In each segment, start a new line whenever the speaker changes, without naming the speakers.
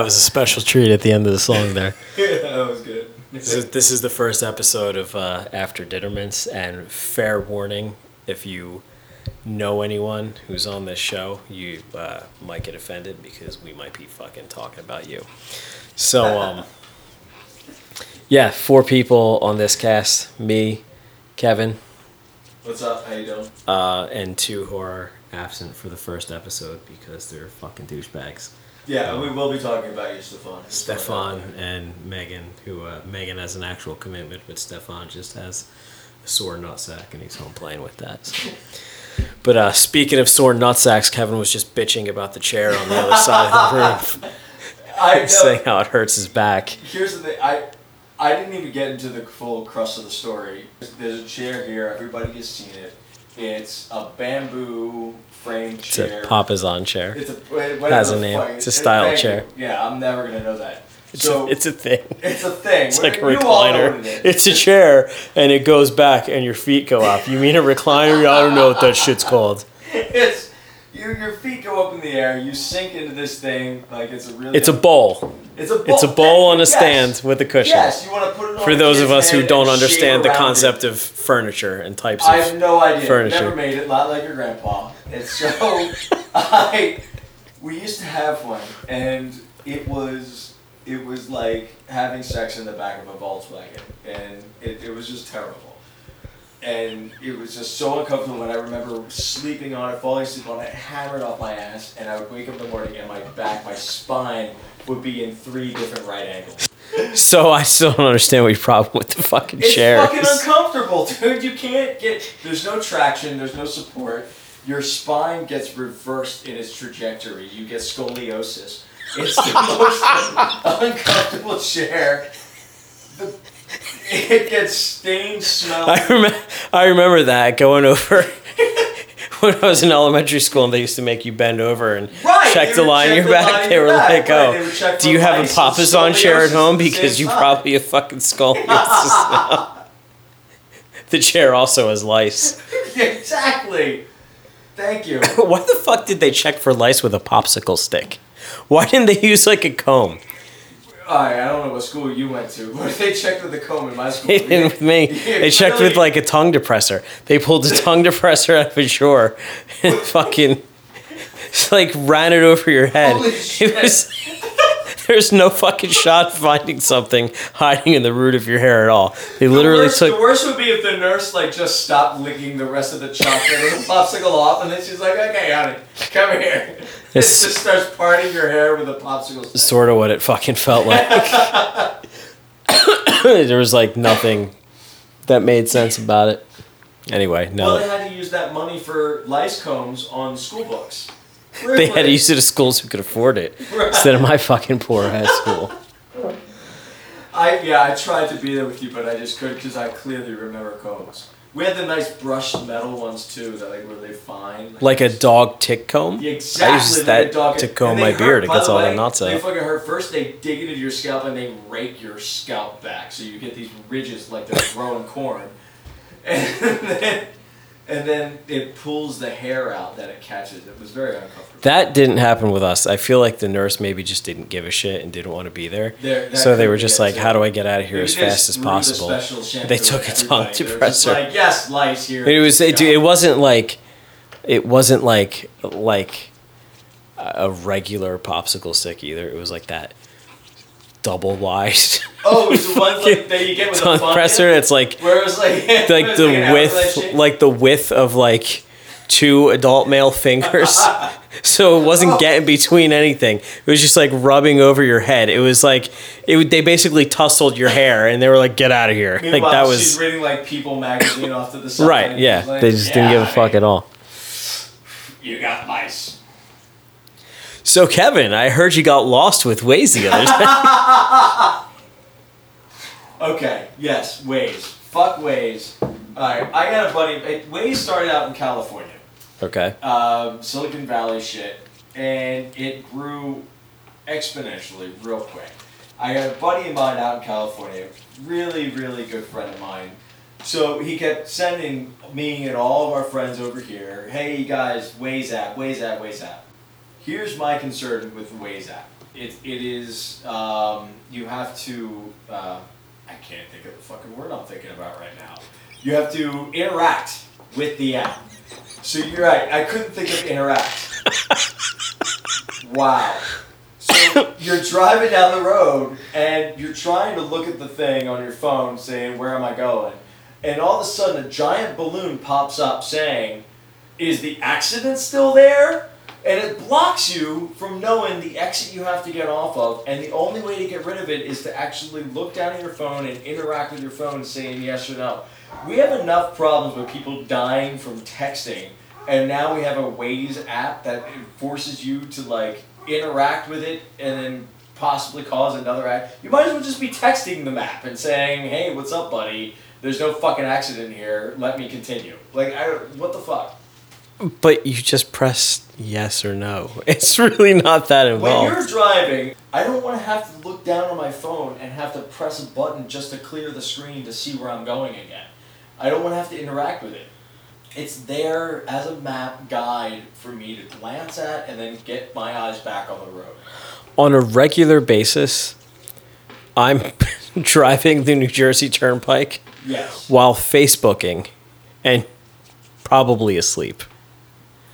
That was a special treat at the end of the song there.
that was good.
This is, this is the first episode of uh, After Ditterments, and fair warning if you know anyone who's on this show, you uh, might get offended because we might be fucking talking about you. So, um, yeah, four people on this cast me, Kevin,
What's up? How you doing?
uh, and two who are absent for the first episode because they're fucking douchebags.
Yeah, we will be talking about you, Stefan.
Stefan and Megan, who uh, Megan has an actual commitment, but Stefan just has a sore nutsack and he's home playing with that. so. But uh, speaking of sore nutsacks, Kevin was just bitching about the chair on the other side of the room,
I know.
saying how it hurts his back.
Here's the thing. I I didn't even get into the full crust of the story. There's a chair here. Everybody has seen it. It's a bamboo frame
It's
chair.
a Papasan chair.
It's a whatever
Has a name.
fuck-
It's a style
thank
chair.
you. Yeah, I'm never gonna know that.
It's,
so
a, it's a thing.
it's a thing.
It's like a
You
recliner.
it is.
A chair, and it goes back, and your feet go up. You mean a recliner? I don't know what that shit's called.
it's your your feet go up in the air. You sink into this thing like it's a really.
It's a bowl.
It's a bowl.
It's a bowl on a
Yes.
stand with a cushion.
Yes, you want to put it on
For those of us who don't understand the concept
it.
of furniture and types of things.
I have no idea.
furniture.
Never made it. Not like your grandpa. And so I, we used to have one, and it was it was like having sex in the back of a Volkswagen, and it, it was just terrible. And it was just so uncomfortable. And I remember sleeping on it, falling asleep on it, hammered off my ass, and I would wake up in the morning, and my back, my spine would be in three different right angles.
So I still don't understand what your problem with the fucking
It's
chair
fucking
is.
uncomfortable, dude. You can't get. There's no traction. There's no support. Your spine gets reversed in its trajectory. You get scoliosis. It's the most uncomfortable chair. The, it gets stained, smell.
I remember, I remember that going over when I was in elementary school and they used to make you bend over and
Right,
check the line in your
the
back. They were
back,
like, oh, do you have a
lice
on chair at home? Because you
time."
probably have fucking scoliosis. the chair also has lice.
exactly. Thank you.
Why the fuck did they check for lice with a popsicle stick? Why didn't they use like a comb?
I don't know what school you went to, but they checked with the comb in my school.
They didn't with me. They checked with like a tongue depressor. They pulled a tongue depressor out of a drawer and fucking just, like ran it over your head.
Holy
It
shit.
was there's no fucking shot finding something hiding in the root of your hair at all. They literally
the worst,
took
The worst would be if the nurse like just stopped licking the rest of the chocolate or the popsicle off, and then she's like, "Okay, honey, come here." It just starts parting your hair with a popsicle. stick.
sort of what it fucking felt like. there was like nothing that made sense about it. Anyway, no.
Well, they had to use that money for lice combs on school books.
They had to use it at schools who could afford it instead of my fucking poor high school.
I yeah, I tried to be there with you, but I just couldn't because I clearly remember combs. We had the nice brushed metal ones too, that like were they fine?
Like a dog tick comb?
Yeah, exactly.
I use
like
that
dog-
to comb my
hurt,
beard. It gets all the knots
They fucking hurt. First, they dig into your scalp and they rake your scalp back, so you get these ridges like they're growing corn, and then and then it pulls the hair out that it catches. It was very uncomfortable.
That didn't happen with us. I feel like the nurse maybe just didn't give a shit and didn't want to be there.
There-
So they were just like, how do I get out of here as fast as
threw the
possible? They took a tongue
everybody. They were just
depressor.
Like yes, lice here.
It was. It, it wasn't like it wasn't like like a regular popsicle stick either. It was like that double wide
Oh, it's the ones like that you get with a
presser. It's like
Where it was like
like the width like the width of like two adult male fingers. so it wasn't getting between anything. It was just like rubbing over your head. It was like it would- they basically tussled your hair and they were like get out of here.
Meanwhile,
like that was.
she's reading like People magazine off to the side.
right. Yeah.
like,
They just didn't give a
"Yeah,
fuck at all.
You got mice.
So Kevin, I heard you got lost with Waze the other day.
Okay, yes, Waze. Fuck Waze. Alright, I got a buddy. it- Waze started out in California,
okay.
um, Silicon Valley shit, and it grew exponentially real quick. I got a buddy of mine out in California, really, really good friend of mine. So he kept sending me and all of our friends over here, hey you guys, Waze app, Waze app, Waze app. Here's my concern with the Waze app. It, it is, um, you have to, uh, I can't think of the fucking word I'm thinking about right now. You have to interact with the app. So you're right, I couldn't think of interact. wow. So you're driving down the road and you're trying to look at the thing on your phone saying, Where am I going? And all of a sudden, a giant balloon pops up saying, Is the accident still there? And it blocks you from knowing the exit you have to get off of. And the only way to get rid of it is to actually look down at your phone and interact with your phone saying yes or no. We have enough problems with people dying from texting. And now we have a Waze app that forces you to like interact with it and then possibly cause another act. You might as well just be texting the map and saying, "Hey, what's up, buddy? There's no fucking accident here. Let me continue." Like, I what the fuck?
But you just press yes or no. It's really not that involved.
When you're driving, I don't want to have to look down on my phone and have to press a button just to clear the screen to see where I'm going again. I don't want to have to interact with it. It's there as a map guide for me to glance at and then get my eyes back on the road.
On a regular basis, I'm driving the New Jersey Turnpike
Yes.
while Facebooking and probably asleep.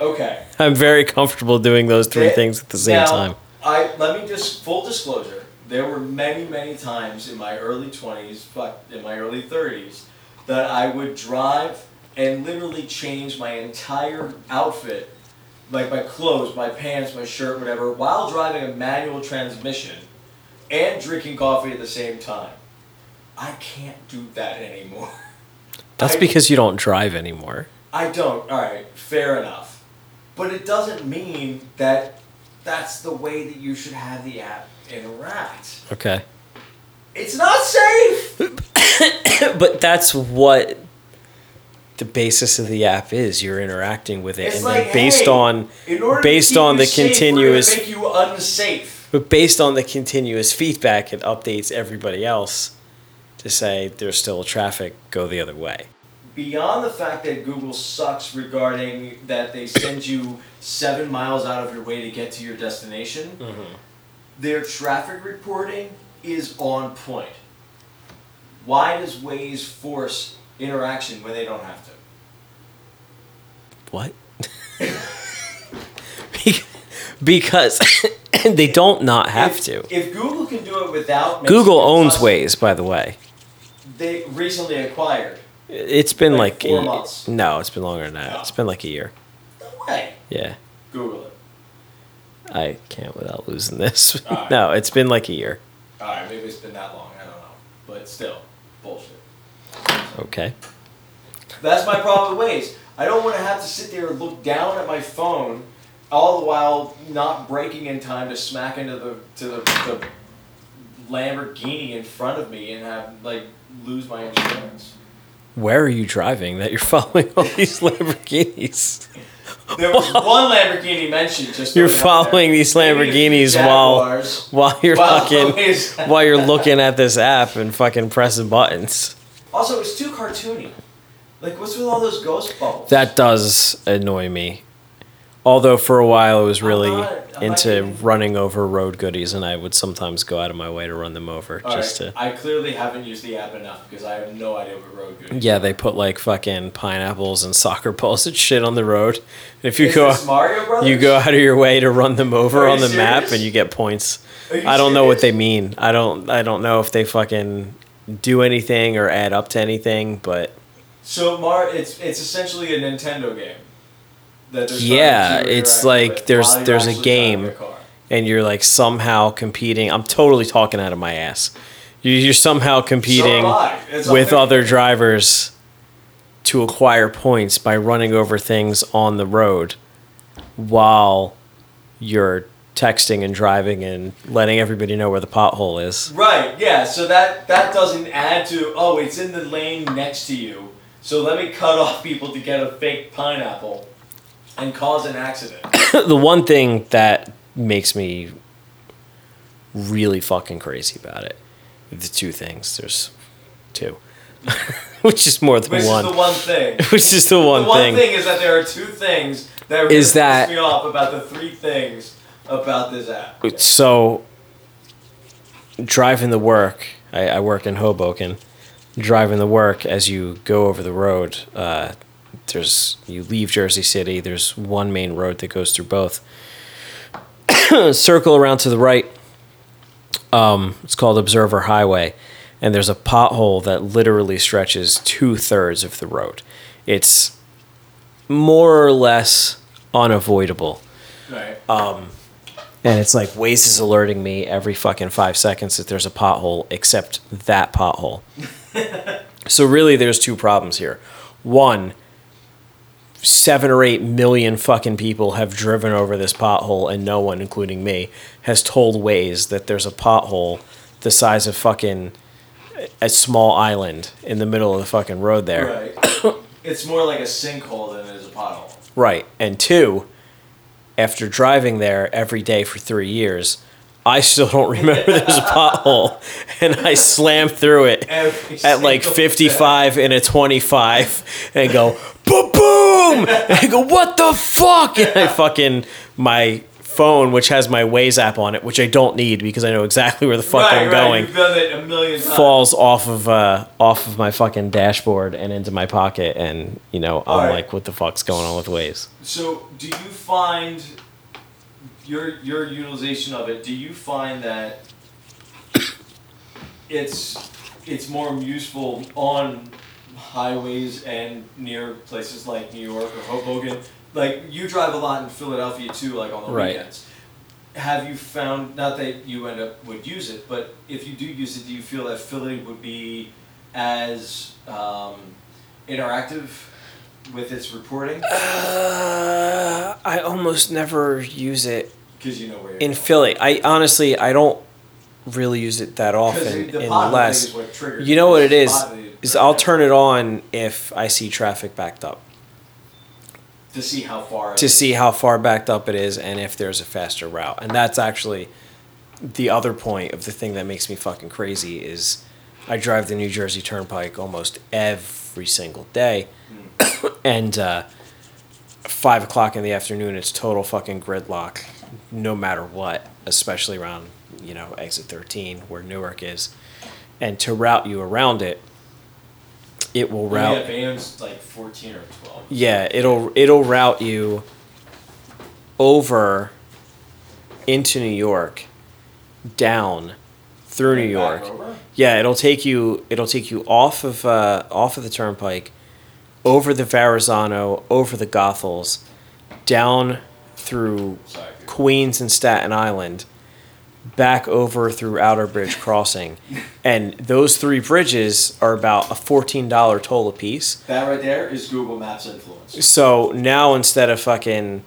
Okay.
I'm very comfortable doing those three things at the same
now,
time.
I let me just full disclosure. There were many, many times in my early twenties, fuck, in my early thirties, that I would drive and literally change my entire outfit, like my clothes, my pants, my shirt, whatever, while driving a manual transmission and drinking coffee at the same time. I can't do that anymore.
That's
I-
because you don't drive anymore.
I don't. All right, fair enough. But it doesn't mean that that's the way that you should have the app interact.
Okay.
It's not safe.
but that's what the basis of the app is. You're interacting with it,
It's
and
like,
then based
hey,
on
In order
based on the
safe,
continuous,
make you unsafe.
but based on the continuous feedback, it updates everybody else to say there's still traffic. Go the other way.
Beyond the fact that Google sucks regarding that they send you seven miles out of your way to get to your destination, mm-hmm. their traffic reporting is on point. Why does Waze force interaction when they don't have to?
What? because they don't not have
if,
to.
If Google can do it without
Google owns
custom-
Waze, by the way.
They recently acquired.
It's been
Like
like,
four
a-
months.
no, it's been longer than that.
No.
It's been like a year.
No way.
Yeah,
Google it.
I can't without losing this.
Alright.
no, it's been like a year.
All right, maybe it's been that long. I don't know, but still, bullshit.
Okay.
That's my problem with Waze. I don't want to have to sit there and look down at my phone, all the while not breaking in time to smack into the to the, the Lamborghini in front of me and have like lose my insurance.
Where are you driving that you're following all these Lamborghinis?
There was one Lamborghini mentioned. Just
You're
throwing it out
following these
Maybe a few
Lamborghinis while while you're fucking while you're looking at this app and fucking pressing buttons.
Also, it's too cartoony. Like, what's with all those ghost bubbles?
That does annoy me. Although for a while I was really
not- I'm not
into
getting-
running over road goodies, and I would sometimes go out of my way to run them over
All
just
right,
to.
I clearly haven't used the app enough because I have no idea what road good. is.
Yeah, they put like fucking pineapples and soccer balls and shit on the road. And if you
Is
go,
this Mario Brothers?
you go out of your way to run them over
Are
on
you
the map,
serious?
and you get points.
Are you
I don't know what they
serious?
mean. I don't. I don't know if they fucking do anything or add up to anything. But
So Mar, it's it's essentially a Nintendo game.
Yeah, it's like there's- there's a game. and you're like somehow competing. I'm totally talking out of my ass. You- You're somehow competing
So am I. It's
with other drivers to acquire points by running over things on the road while you're texting and driving and letting everybody know where the pothole is.
Right. Yeah. So that that doesn't add to oh it's in the lane next to you. So let me cut off people to get a fake pineapple, and cause an accident.
the one thing that makes me really fucking crazy about it, the two things. There's two, which is more than
Which
one.
Which is the one thing.
which is the one, thing.
the one
thing.
thing. is that there are two things that really
Is that-
piss me off about the three things about this app.
So, driving the work, I, I work in Hoboken. Driving the work as you go over the road, uh, there's you leave Jersey City. There's one main road that goes through both. Circle around to the right. Um, it's called Observer Highway, and there's a pothole that literally stretches two thirds of the road. It's more or less unavoidable
Right.
and it's like Waze is alerting me every fucking five seconds that there's a pothole, except that pothole. so really, there's two problems here. One, seven or eight million fucking people have driven over this pothole, and no one, including me, has told Waze that there's a pothole the size of fucking a small island in the middle of the fucking road there.
Right. it's more like a sinkhole than it is a pothole.
Right. And two, after driving there every day for three years, I still don't remember there's a pothole. And I slam through it
Every
at like
single
55 and a 25 and go, boom, boom. And I go, what the fuck? And I fucking, my phone, which has my Waze app on it, which I don't need because I know exactly where the fuck
right,
I'm
right.
going
You've done it a
falls off of uh off of my fucking dashboard and into my pocket and you know I'm
Alright.
like what the fuck's going on with Waze?
So, do you find your your utilization of it? Do you find that it's it's more useful on highways and near places like New York or Hoboken? Like you drive a lot in Philadelphia too, like on the
Right.
weekends. Have you found not that you end up would use it, but if you do use it, do you feel that Philly would be as um, interactive with its reporting?
Uh, I almost never use it
Because you know where you're
in
going.
Philly. I honestly I don't really use it that often
the pothole
unless
thing is what triggers
you know what it is is I'll turn it on if I see traffic backed up
to see how far
to see how far backed up it is and if there's a faster route. And that's actually the other point of the thing that makes me fucking crazy is I drive the New Jersey Turnpike almost every single day, and uh, five o'clock in the afternoon it's total fucking gridlock, no matter what, especially around you know exit thirteen where Newark is, and to route you around it, it will route.
Yeah, like fourteen or twelve.
Yeah, it'll it'll route you over into New York, down through New York. Yeah, it'll take you it'll take you off of uh, off of the turnpike, over the Verrazano, over the Goethals, down through
Sorry.
Queens and Staten Island, back over through Outerbridge Crossing, and those three bridges are about a fourteen dollar toll apiece.
That right there is Google Maps influence.
So now instead of fucking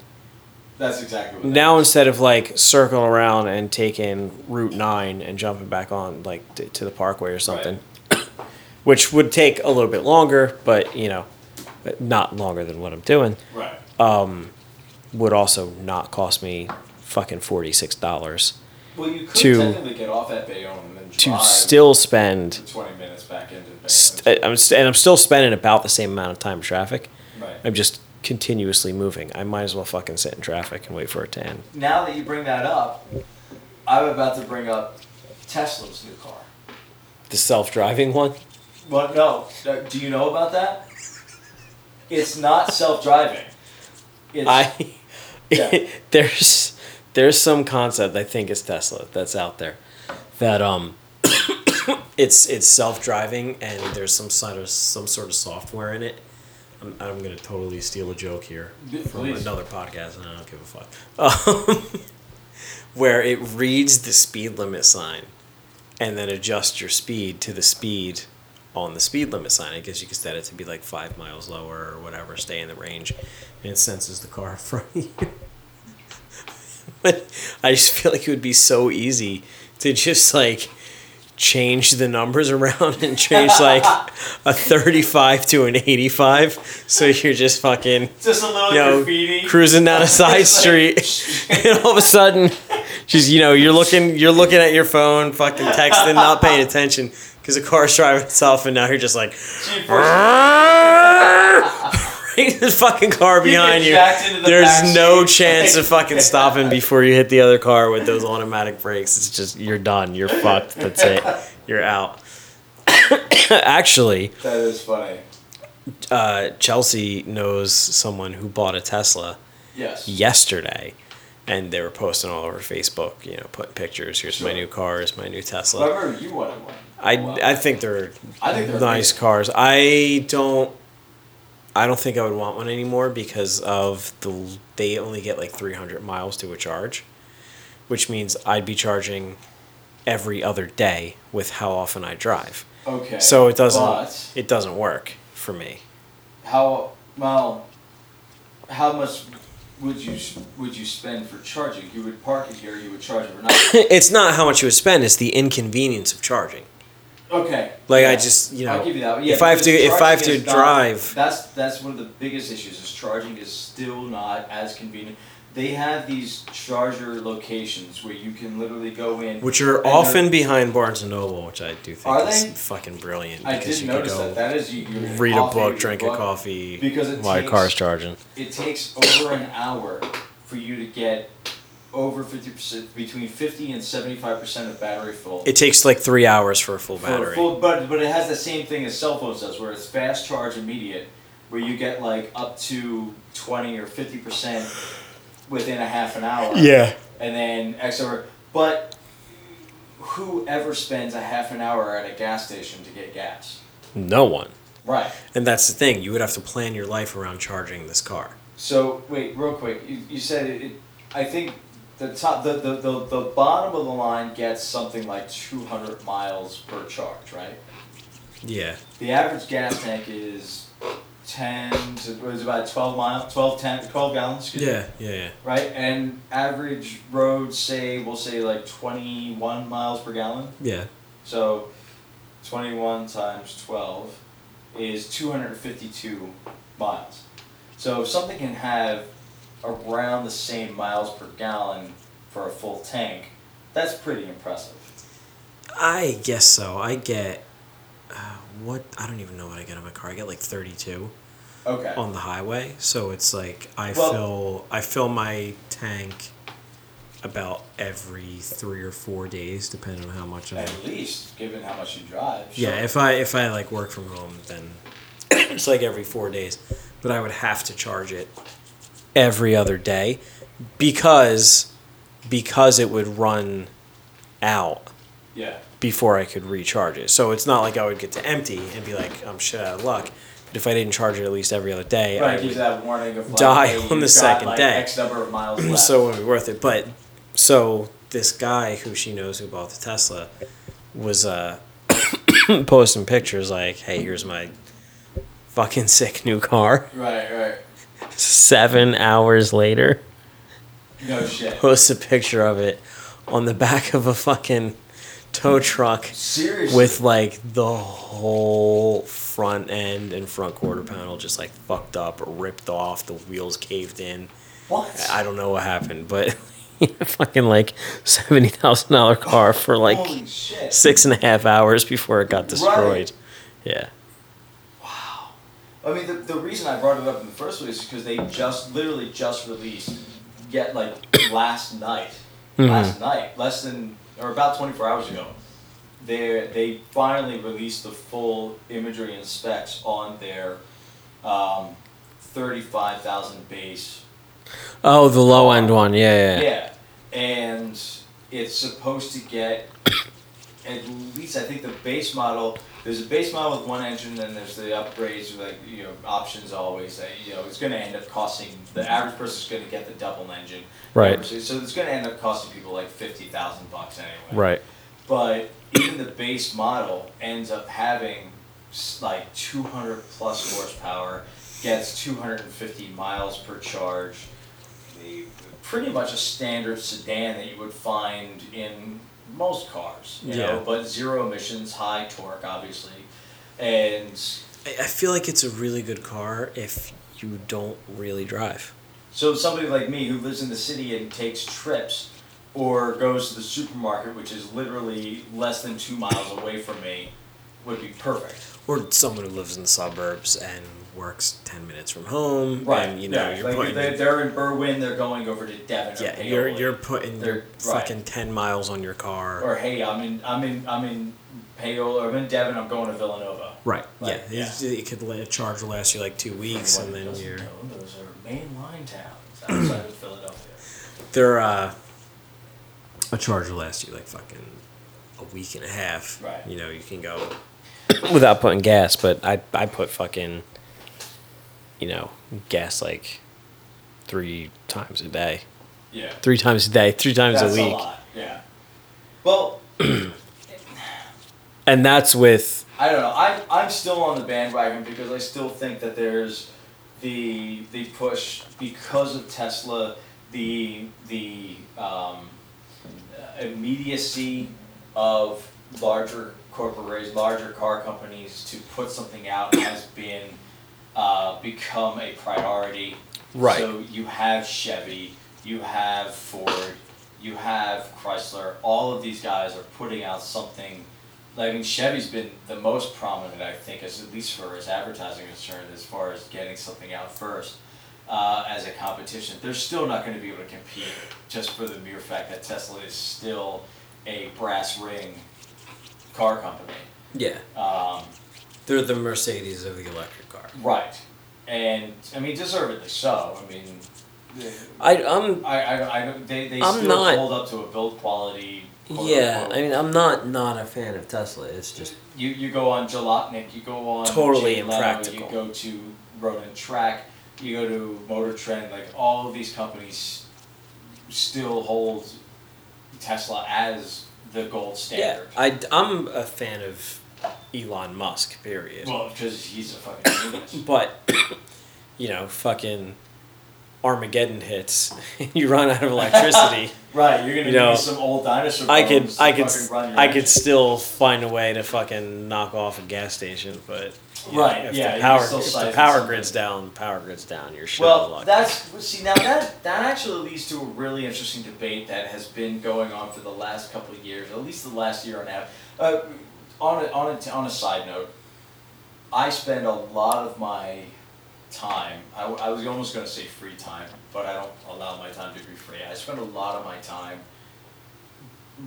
That's exactly what.
now instead of like circling around and taking Route Nine and jumping back on like t- to the Parkway or something, which would take a little bit longer, but you know, not longer than what I'm doing,
Right.
Um, would also not cost me fucking forty six dollars
well, you could
to-
technically get off at Bayonne and then
to still spend.
twenty minutes back into Bayonne.
St- I'm st- and I'm still spending about the same amount of time in traffic.
right.
I'm just continuously moving. I might as well fucking sit in traffic and wait for it to end.
Now that you bring that up, I'm about to bring up Tesla's new car.
The self driving one.
Well, no. Uh, Do you know about that? It's not self-driving. It's,
I
Yeah.
there's there's some concept I think it's Tesla that's out there that um it's it's self driving and there's some sort of some sort of software in it. I'm, I'm gonna totally steal a joke here from
please.
another podcast and I don't give a fuck. Um, where it reads the speed limit sign and then adjusts your speed to the speed on the speed limit sign. I guess you could set it to be like five miles lower or whatever, stay in the range, and it senses the car in front of you. but I just feel like it would be so easy to just like change the numbers around and change like a 35 to an 85 so you're just fucking
just a little
you know,
graffiti.
cruising down a side street, and all of a sudden, just you know, you're looking, you're looking at your phone, fucking texting, not paying attention because the car's driving itself, and now you're just like The fucking car behind you.
the
There's no chance of fucking stopping before you hit the other car with those automatic brakes. It's just you're done. You're fucked. That's it. You're out. Actually,
That is funny.
uh, Chelsea knows someone who bought a Tesla
Yes.
yesterday, and they were posting all over Facebook. You know, putting pictures. Here's my new car. Here's my new
Well, I
Tesla.
remember you wanted one.
I
Wow.
I think they're
I think they're
nice
amazing.
cars. I don't. I don't think I would want one anymore because of the they only get like 300 miles to a charge, which means I'd be charging every other day with how often I drive.
Okay.
So it doesn't
But
it doesn't work for me.
how well? How much would you would you spend for charging? You would park it here. You would charge overnight.
it's not how much you would spend; it's the inconvenience of charging.
Okay.
Like, I just, you
I'll
know,
give you that. Yeah,
if I have to- if I have to
is not-
drive-
that's that's one of the biggest issues. Is charging is still not as convenient. They have these charger locations where you can literally go in.
Which are often behind Barnes and Noble, which I do think
Are
is
they?
fucking brilliant.
I did notice that. That is you.
read a book, drink a
book.
coffee
Because it
while your car's charging.
It takes over an hour for you to get over fifty percent, between fifty and seventy-five percent of battery full.
It takes like three hours for a full battery.
full, but but it has the same thing as cell phones does, where it's fast charge immediate, where you get like up to twenty or fifty percent within a half an hour.
yeah.
And then X over, but whoever spends a half an hour at a gas station to get gas?
No one.
Right.
And that's the thing. You would have to plan your life around charging this car.
So wait, real quick. You, you said it. I think the top, the, the, the, the bottom of the line gets something like two hundred miles per charge, right?
Yeah.
The average gas tank is ten to it was about twelve mile, 12, 10, 12 gallons.
Yeah. Yeah. Yeah.
Right, and average roads say we'll say like twenty one miles per gallon.
Yeah.
So, twenty one times twelve is two hundred fifty two miles. So if something can have around the same miles per gallon for a full tank, that's pretty impressive.
I guess so. I get uh, what I don't even know what I get on my car. I get like 32
Okay.
on the highway, so it's like I
Well-
fill I fill my tank about every three or four days, depending on how much I.
At least, given how much you drive.
Yeah, if I if I like work from home, then it's like every four days. But I would have to charge it every other day because because it would run out
Yeah.
before I could recharge it. So it's not like I would get to empty and be like, I'm shit out of luck. But if I didn't charge it at least every other day,
Right,
I would,
that warning of like,
die
hey,
on the second
like,
day.
X number of miles left.
so it would be worth it. But so this guy who she knows who bought the Tesla was uh, posting pictures like, "Hey, here's my fucking sick new car."
right, right.
Seven hours later,
No shit.
posts a picture of it on the back of a fucking tow truck
Seriously.
with like the whole front end and front quarter panel just like fucked up, ripped off, the wheels caved in.
what?
I don't know what happened, but fucking like seventy thousand dollar car for like six and a half hours before it got destroyed. Yeah.
I mean, the, the reason I brought it up in the first place is because they just literally just released, yet like last night,
Mhm.
last night, less than or about 24 hours ago, they they finally released the full imagery and specs on their um, 35,000 base.
Oh, the low end one. Yeah, yeah.
Yeah, and it's supposed to get at least I think the base model. There's a base model with one engine, then there's the upgrades, like you know, options always. That, you know, it's going to end up costing the average person's going to get the double engine.
Right.
So, it's going to end up costing people like fifty thousand bucks anyway.
Right.
But even the base model ends up having like 200 plus horsepower, gets 250 miles per charge. The- Pretty much a standard sedan that you would find in most cars, you
Yeah.
know, but zero emissions, high torque, obviously. And
I I feel like it's a really good car if you don't really drive.
so somebody like me who lives in the city and takes trips or goes to the supermarket, which is literally less than two miles away from me, would be perfect.
Or someone who lives in the suburbs and works ten minutes from home.
Right.
And, you know,
yeah.
you're
like
putting.
they, they're in Berwyn, they're going over to Devon. or
yeah, you're you're putting
They're-
your
right.
fucking ten miles on your car.
Or hey, I'm in I'm in I'm in Paoli or I'm in Devon. I'm going to Villanova.
right.
Like,
yeah.
yeah.
It's- It could la- charge will last you like two weeks, and
Everyone
then you're.
know those are mainline towns outside of Philadelphia.
They're uh, a charge will last you like fucking a week and a half.
Right.
You know, you can go without putting gas, but I I put fucking, you know, gas like three times a day,
Yeah.
three times a day, three times
That's
a week,
lot. Yeah. Well,
and that's with
I don't know. I'm I'm still on the bandwagon because I still think that there's the the push because of Tesla, the the um, immediacy of larger corporations, larger car companies to put something out has been uh, become a priority.
Right.
So you have Chevy, you have Ford, you have Chrysler. All of these guys are putting out something. I mean, Chevy's been the most prominent, I think, as at least for as advertising is concerned, as far as getting something out first uh, as a competition. They're still not going to be able to compete just for the mere fact that Tesla is still a brass ring car company.
yeah,
Um,
they're the Mercedes of the electric car.
right, and I mean, deservedly so. I mean, the-
I I'm
I, I, I don't, they, they
I'm
still
not-
hold up to a build quality.
yeah.
unquote.
I mean, I'm not not a fan of Tesla. It's just
you, you go on Jalopnik, you go on
Totally
Jay Leno,
impractical.
You go to Road and Track, you go to Motor Trend. Like all of these companies still hold Tesla as the gold standard. yeah.
I I'm a fan of Elon Musk. Period.
well, because he's a fucking genius.
But you know, fucking Armageddon hits, and you run out of electricity.
right, you're gonna
You know,
need some old dinosaur.
I could, I could, I could still find a way to fucking knock off a gas station, but know,
Right,
if
yeah,
the power, if the power grid's down, the power grid's down. You're shit
Well, that's see now that that actually leads to a really interesting debate that has been going on for the last couple of years, at least the last year and a half. Uh, on a, on a, on a side note, I spend a lot of my time. I was almost going to say free time, but I don't allow my time to be free. I spend a lot of my time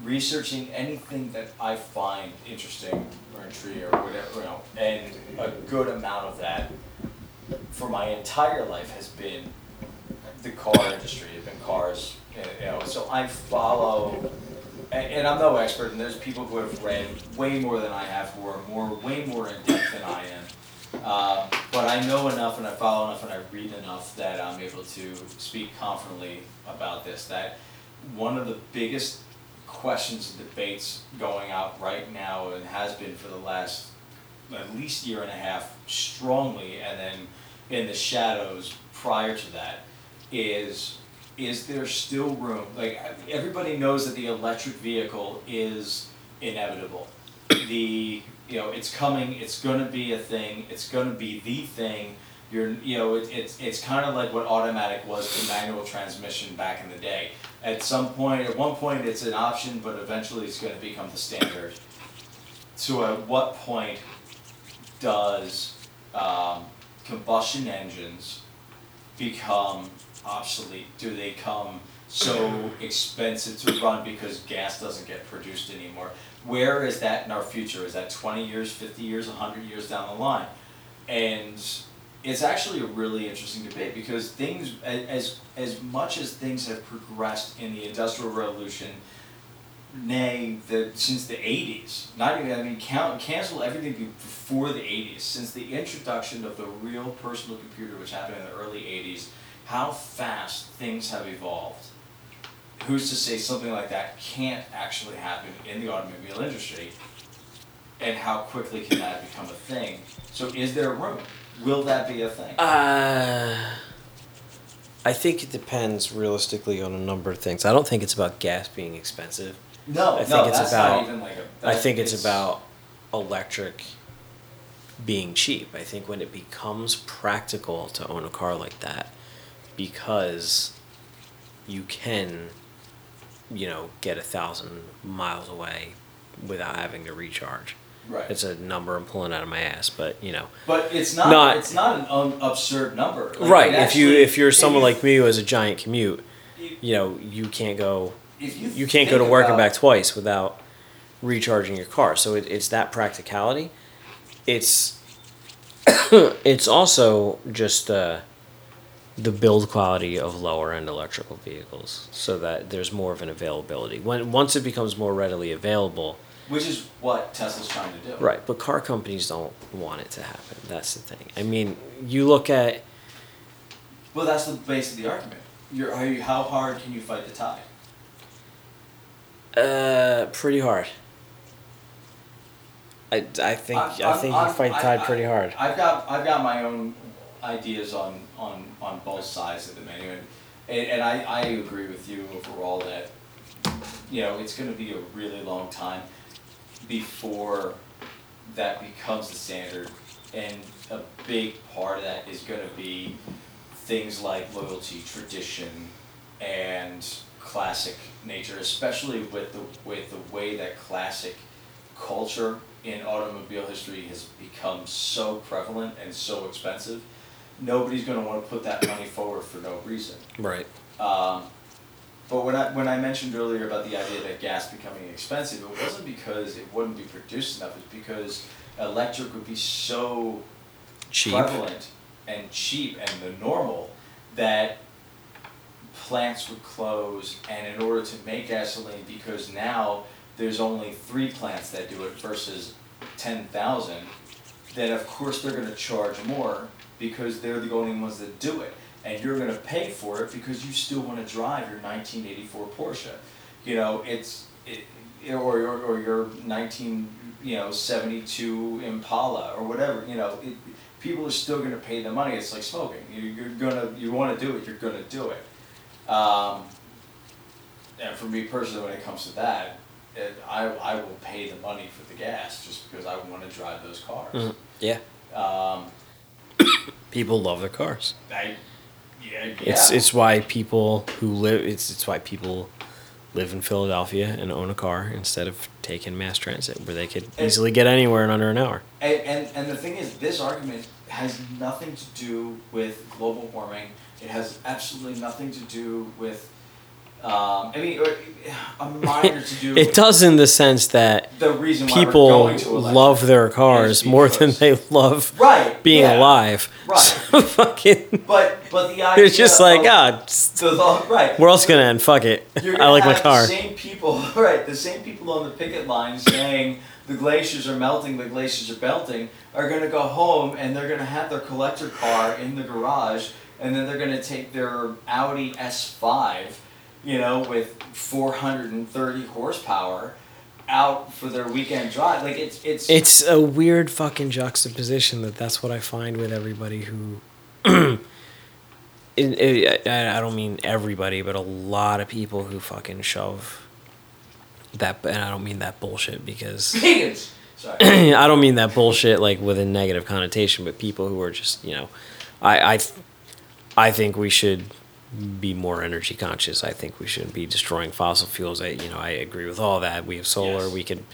researching anything that I find interesting or intriguing or whatever, you know, and a good amount of that for my entire life has been the car industry, have been cars, you know, so I follow, and, and I'm no expert, and there's people who have read way more than I have, who are more, way more in depth than I am. Um, but I know enough and I follow enough and I read enough that I'm able to speak confidently about this, that one of the biggest questions and debates going out right now and has been for the last at least year and a half strongly and then in the shadows prior to that is is there still room like everybody knows that the electric vehicle is inevitable. The you know it's coming it's going to be a thing it's going to be the thing. You're you know it, it's it's kind of like what automatic was to manual transmission back in the day. At some point at one point it's an option but eventually it's going to become the standard. So at what point does um, combustion engines become obsolete? Do they come so expensive to run because gas doesn't get produced anymore? Where is that in our future? Is that 20 years, 50 years, 100 years down the line? And it's actually a really interesting debate because things, as, as much as things have progressed in the Industrial Revolution, nay, the, since the 80s, not even, I mean, count, cancel everything before the 80s, since the introduction of the real personal computer, which happened in the early 80s, how fast things have evolved. Who's to say something like that can't actually happen in the automobile industry? And how quickly can that become a thing? So, is there room? Will that be a thing?
Uh, I think it depends realistically on a number of things. I don't think it's about gas being expensive.
no,
I
no,
it's
that's
about-
not even like a.
I think it's, about electric being cheap. I think when it becomes practical to own a car like that, because you can, you know, get a thousand miles away without having to recharge.
Right.
It's a number I'm pulling out of my ass, but you know.
But it's not.
Not-
it's not an un- absurd number. Like,
right.
it
if you if you're someone
you-
like me who has a giant commute,
you-
you know, you can't go
if you
you can't go to work and back twice without recharging your car. So it, it's that practicality. It's it's also just uh, the build quality of lower end electrical vehicles, so that there's more of an availability. When once it becomes more readily available,
Which is what Tesla's trying to do.
right? But car companies don't want it to happen. That's the thing. I mean, you look at
Well, that's the base of the argument. You're, are you, how hard can you fight the tide?
uh, pretty hard. I, I think
I'm-
I think
I'm-
you fight
I-
tide
I-
pretty hard.
I've got I've got my own ideas on on, on both sides of the menu, and, and, and I, I agree with you overall that you know it's going to be a really long time before that becomes the standard, and a big part of that is going to be things like loyalty, tradition, and classic nature, especially with the with the way that classic culture in automobile history has become so prevalent and so expensive. Nobody's going to want to put that money forward for no reason.
Right.
Um, but when I when I mentioned earlier about the idea that gas becoming expensive, it wasn't because it wouldn't be produced enough. It's because electric would be so
Cheap.
prevalent and cheap and the normal that plants would close and in order to make gasoline because now there's only three plants that do it versus 10,000 then of course they're going to charge more because they're the only ones that do it. And you're going to pay for it because you still want to drive your 1984 Porsche. You know it's it, or, or, or your 19 you know 72 Impala or whatever you know it, people are still going to pay the money. It's like smoking. You, you're gonna you want to do it you're going to do it. Um, and for me personally when it comes to that it, I, I will pay the money for the gas just because I want to drive those cars.
Mhm. Yeah.
um,
People love their cars.
I, yeah, yeah.
It's it's why people who live it's it's why people live in Philadelphia and own a car instead of taking mass transit where they could
And-
easily get anywhere in under an hour.
And, and, and the thing is, this argument has nothing to do with global warming. It has absolutely nothing to do with, um, I mean, a minor to do
It does in the sense that
the reason why we're
people
going to
love their cars more than they love
Right.
being
yeah,
alive.
Right.
So fucking
But, but the idea
it's just like God,
the, the, right.
world's gonna end. Fuck it. I like my car.
The same people, right? The same people on the picket line saying the glaciers are melting, the glaciers are melting, are gonna go home and they're gonna have their collector car in the garage, and then they're gonna take their Audi S5, you know, with 430 horsepower, out for their weekend drive. Like it's it's
It's a weird fucking juxtaposition that that's what I find with everybody who. it, it, I I don't mean everybody, but a lot of people who fucking shove that, and I don't mean that bullshit because.
Sorry.
I don't mean that bullshit like with a negative connotation, but people who are just you know, I I, I think we should be more energy conscious. I think we shouldn't be destroying fossil fuels. I you know I agree with all that. We have solar.
Yes.
We could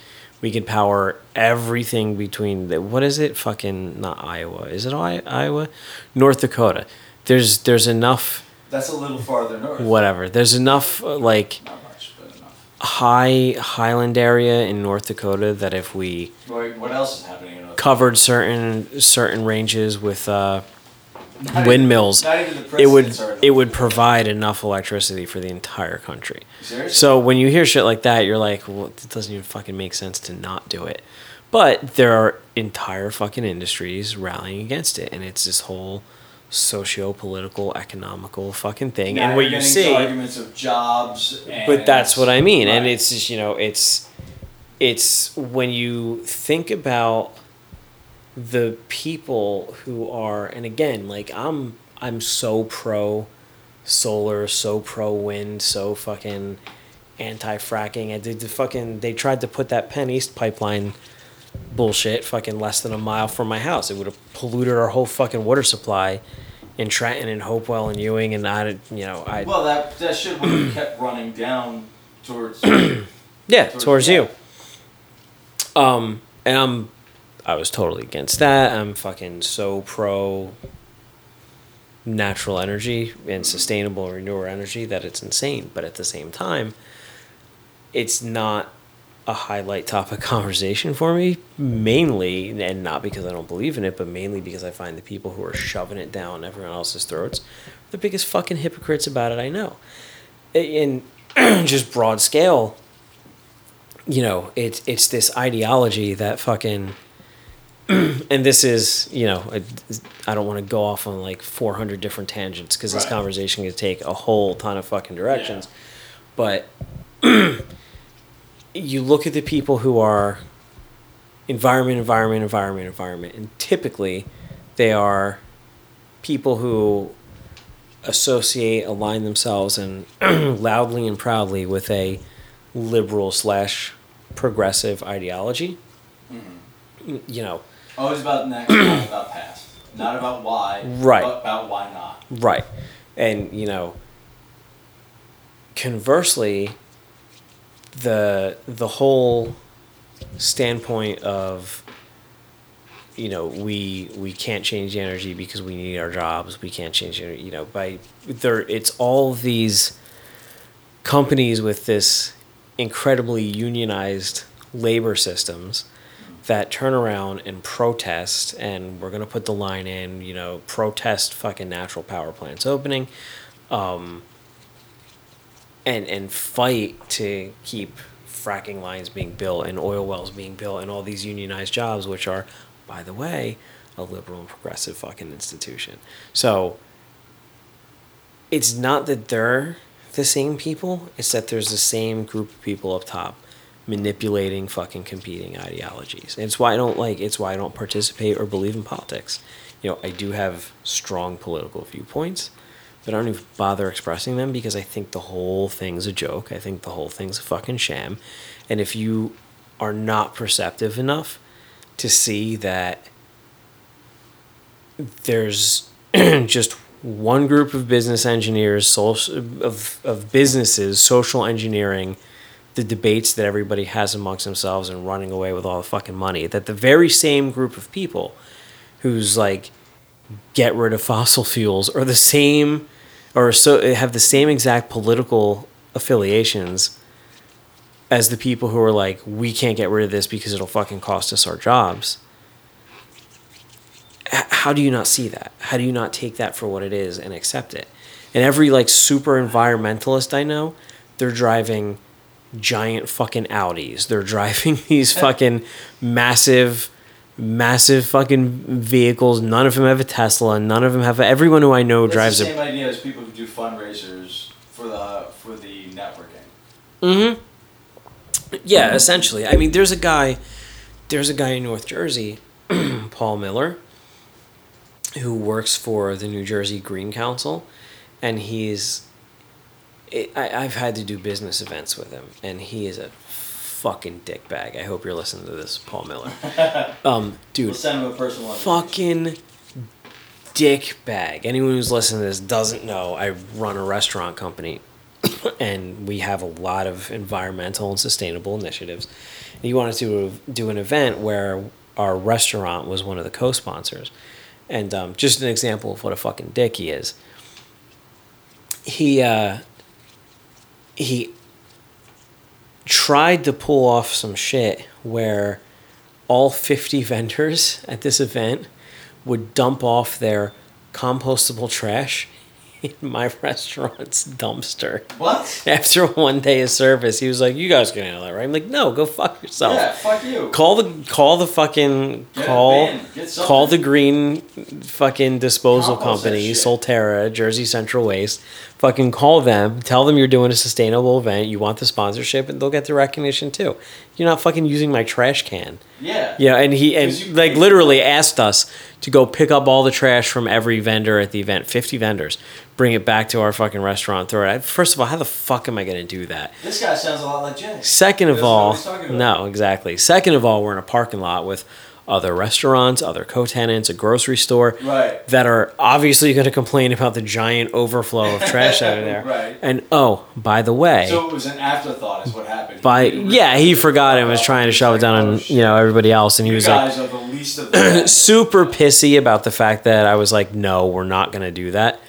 we could power everything between the what is it? Fucking not Iowa. Is it I- Iowa? North Dakota. There's there's enough
That's a little farther north.
whatever. There's enough uh, like
Not much, but enough.
high highland area in North Dakota that if we
Wait, what else is happening in North
covered certain certain ranges with uh,
Not
windmills,
even
it would it would provide enough electricity for the entire country.
Seriously?
So when you hear shit like that, you're like, well, it doesn't even fucking make sense to not do it. But there are entire fucking industries rallying against it, and it's this whole socio-political, economical fucking thing.
Now
and what you see,
arguments of jobs. And
but that's what I mean, and it's just you know, it's it's when you think about the people who are, and again, like I'm I'm so pro solar, so pro wind, so fucking anti fracking. I did the fucking they tried to put that PennEast pipeline bullshit fucking less than a mile from my house. It would have polluted our whole fucking water supply in Trenton and Hopewell and Ewing and I you know I
Well, that that shit would have kept running down towards.
yeah
towards-
towards you. Um, And I'm, I was totally against that. I'm fucking so pro natural energy and sustainable renewable energy that it's insane. But at the same time, it's not a highlight topic conversation for me, mainly, and not because I don't believe in it, but mainly because I find the people who are shoving it down everyone else's throats the biggest fucking hypocrites about it I know. In just broad scale, you know, it's it's this ideology that fucking and this is, you know, I, I don't want to go off on like 400 different tangents because this
Right.
conversation could take a whole ton of fucking directions. But you look at the people who are environment, environment, environment, environment, and typically they are people who associate, align themselves, and loudly and proudly with a liberal slash progressive ideology. Mm-hmm. You know,
Always about next, not about past. Not about why,
Right.
but about why not.
Right. And, you know, conversely, the the whole standpoint of you know, we we can't change the energy because we need our jobs. We can't change it, you know, by there it's all these companies with this incredibly unionized labor systems that turn around and protest and we're going to put the line in you know protest fucking natural power plants opening um, and and fight to keep fracking lines being built and oil wells being built and all these unionized jobs which are by the way a liberal and progressive fucking institution. So it's not that they're the same people it's that there's the same group of people up top manipulating fucking competing ideologies. And it's why I don't like it's why I don't participate or believe in politics. You know, I do have strong political viewpoints, but I don't even bother expressing them because I think the whole thing's a joke. I think the whole thing's a fucking sham. And if you are not perceptive enough to see that there's just one group of business engineers, social, of, of businesses, social engineering the debates that everybody has amongst themselves and running away with all the fucking money. That the very same group of people who's like, get rid of fossil fuels are the same or so have the same exact political affiliations as the people who are like, we can't get rid of this because it'll fucking cost us our jobs how do you not see that? How do you not take that for what it is and accept it? And every like super environmentalist I know, they're driving giant fucking Audis. They're driving these fucking massive, massive fucking vehicles. None of them have a Tesla. None of them have. A, everyone who I know drives
the
a.
same idea as people who do fundraisers for the for the networking.
Mm-hmm. Yeah, essentially. I mean, there's a guy, there's a guy in North Jersey, Paul Miller, who works for the New Jersey Green Council, and he's. It, I, I've had to do business events with him, and he is a fucking dickbag. I hope you're listening to this, Paul Miller. Um, dude,
We'll send them a personal
fucking dick bag. Anyone who's listening to this doesn't know I run a restaurant company and we have a lot of environmental and sustainable initiatives. And he wanted to do an event where our restaurant was one of the co-sponsors. And um, just an example of what a fucking dick he is. He uh, he tried to pull off some shit where all 50 vendors at this event would dump off their compostable trash in my restaurant's dumpster.
What?
After one day of service, he was like, "You guys can handle that, right?" I'm like, "No, go fuck yourself."
Yeah, fuck you.
Call the call the fucking
Get
call
bin, get something.
call the green fucking disposal
Compost
company. Solterra, Jersey Central Waste. Fucking call them, tell them you're doing a sustainable event, you want the sponsorship, and they'll get the recognition too. You're not fucking using my trash can.
Yeah.
Yeah, and he and
you
like literally asked us to go pick up all the trash from every vendor at the event, fifty vendors, bring it back to our fucking restaurant, throw it. out. First of all, how the fuck am I going to do that?
This guy sounds a lot like Jay.
Second of all,
he's talking about.
no, exactly. Second of all, we're in a parking lot with other restaurants, other co-tenants, a grocery store
Right.
that are obviously going to complain about the giant overflow of trash out of there.
Right.
And oh, by the way,
So it was an afterthought, is what happened.
by yeah, he forgot and was trying to shove it down
"Oh,
on you know everybody else, and he was like
guys are the least of the
super pissy about the fact that I was like, no, we're not going to do that.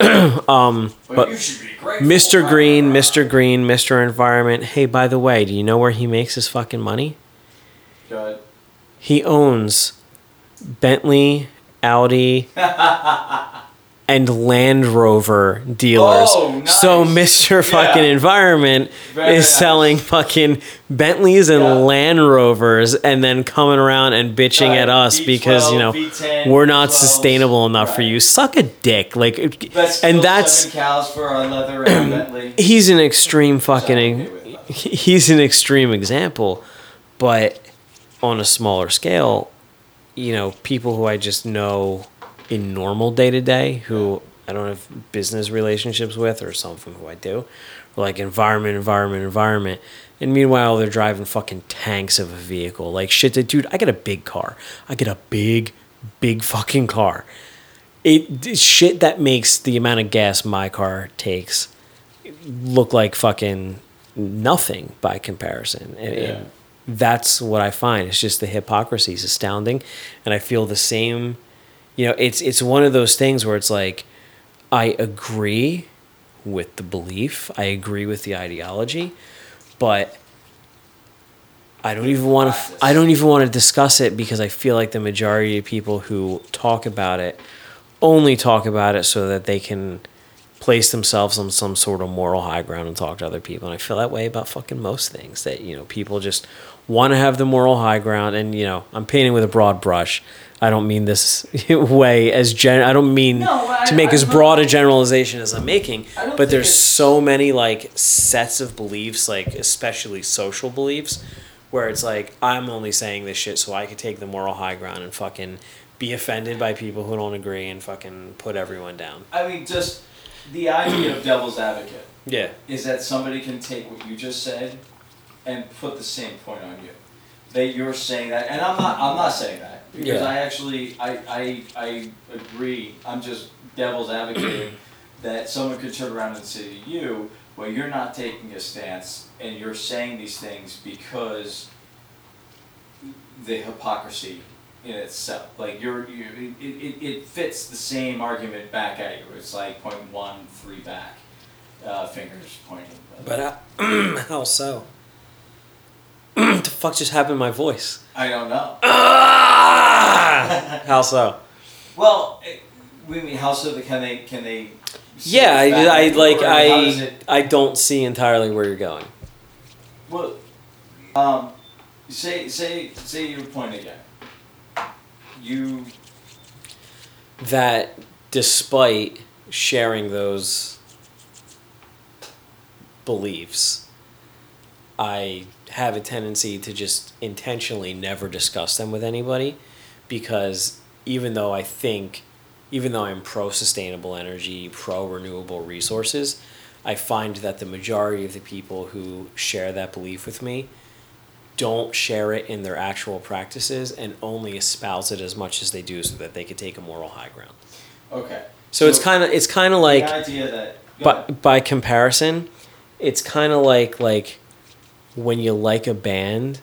Um, but,
but
you should be.
Mr. Green, Mr. Green, Mr. Environment. Hey, by the way, do you know where he makes his fucking money?
Good.
He owns Bentley, Audi, and Land Rover dealers.
Oh, nice.
So Mr. fucking
Yeah.
Environment
Very
is
nice.
selling fucking Bentleys and
Yeah.
Land Rovers and then coming around and bitching
Right.
at us because, you know,
V12, V10,
we're not
V12s.
sustainable enough for you. Suck a dick. Like uh,
That's
and that's
cows for a leather and Bentley.
he's an extreme fucking
okay by the
he's an extreme example but on a smaller scale you know people who i just know in normal day to day who i don't have business relationships with or some who i do like environment environment environment and meanwhile they're driving fucking tanks of a vehicle like shit dude i get a big car i get a big big fucking car it it's shit that makes the amount of gas my car takes look like fucking nothing by comparison. And,
Yeah.
and that's what I find. It's just the hypocrisy is astounding, and I feel the same. You know, it's it's one of those things where it's like, I agree with the belief, I agree with the ideology, but I don't even want to. I don't even want to discuss it because I feel like the majority of people who talk about it only talk about it so that they can place themselves on some sort of moral high ground and talk to other people. And I feel that way about fucking most things that, you know, people just want to have the moral high ground. And, you know, I'm painting with a broad brush. I don't mean this way as gen. I don't mean
No, I-
to make
I-
as broad a generalization as I'm making. But there's so many like sets of beliefs, like especially social beliefs, where it's like I'm only saying this shit so I could take the moral high ground and fucking be offended by people who don't agree and fucking put everyone down.
I mean, just the idea of devil's advocate
Yeah.
is that somebody can take what you just said and put the same point on you. That you're saying that, and I'm not. I'm not saying that because
Yeah.
I actually I, I I agree. I'm just devil's advocating that someone could turn around and say to you, "Well, you're not taking a stance, and you're saying these things because the hypocrisy in itself. Like you're, you it, it, it fits the same argument back at you. It's like point one, three back, uh, fingers pointing.
But uh, how so? the fuck just happened to my voice?
I don't know.
Ah! how so?
Well, it, we mean how so? Can they? Can they?
Yeah, I, I like
or how does
I
it-
I don't see entirely where you're going.
Well, um, say say say your point again. You
That despite sharing those beliefs, I have a tendency to just intentionally never discuss them with anybody because even though I think, even though I'm pro sustainable energy, pro renewable resources, I find that the majority of the people who share that belief with me don't share it in their actual practices and only espouse it as much as they do so that they could take a moral high ground.
okay?
So, it's kind of it's kind of like
the idea that.
but by comparison, it's kind of like like when you like a band,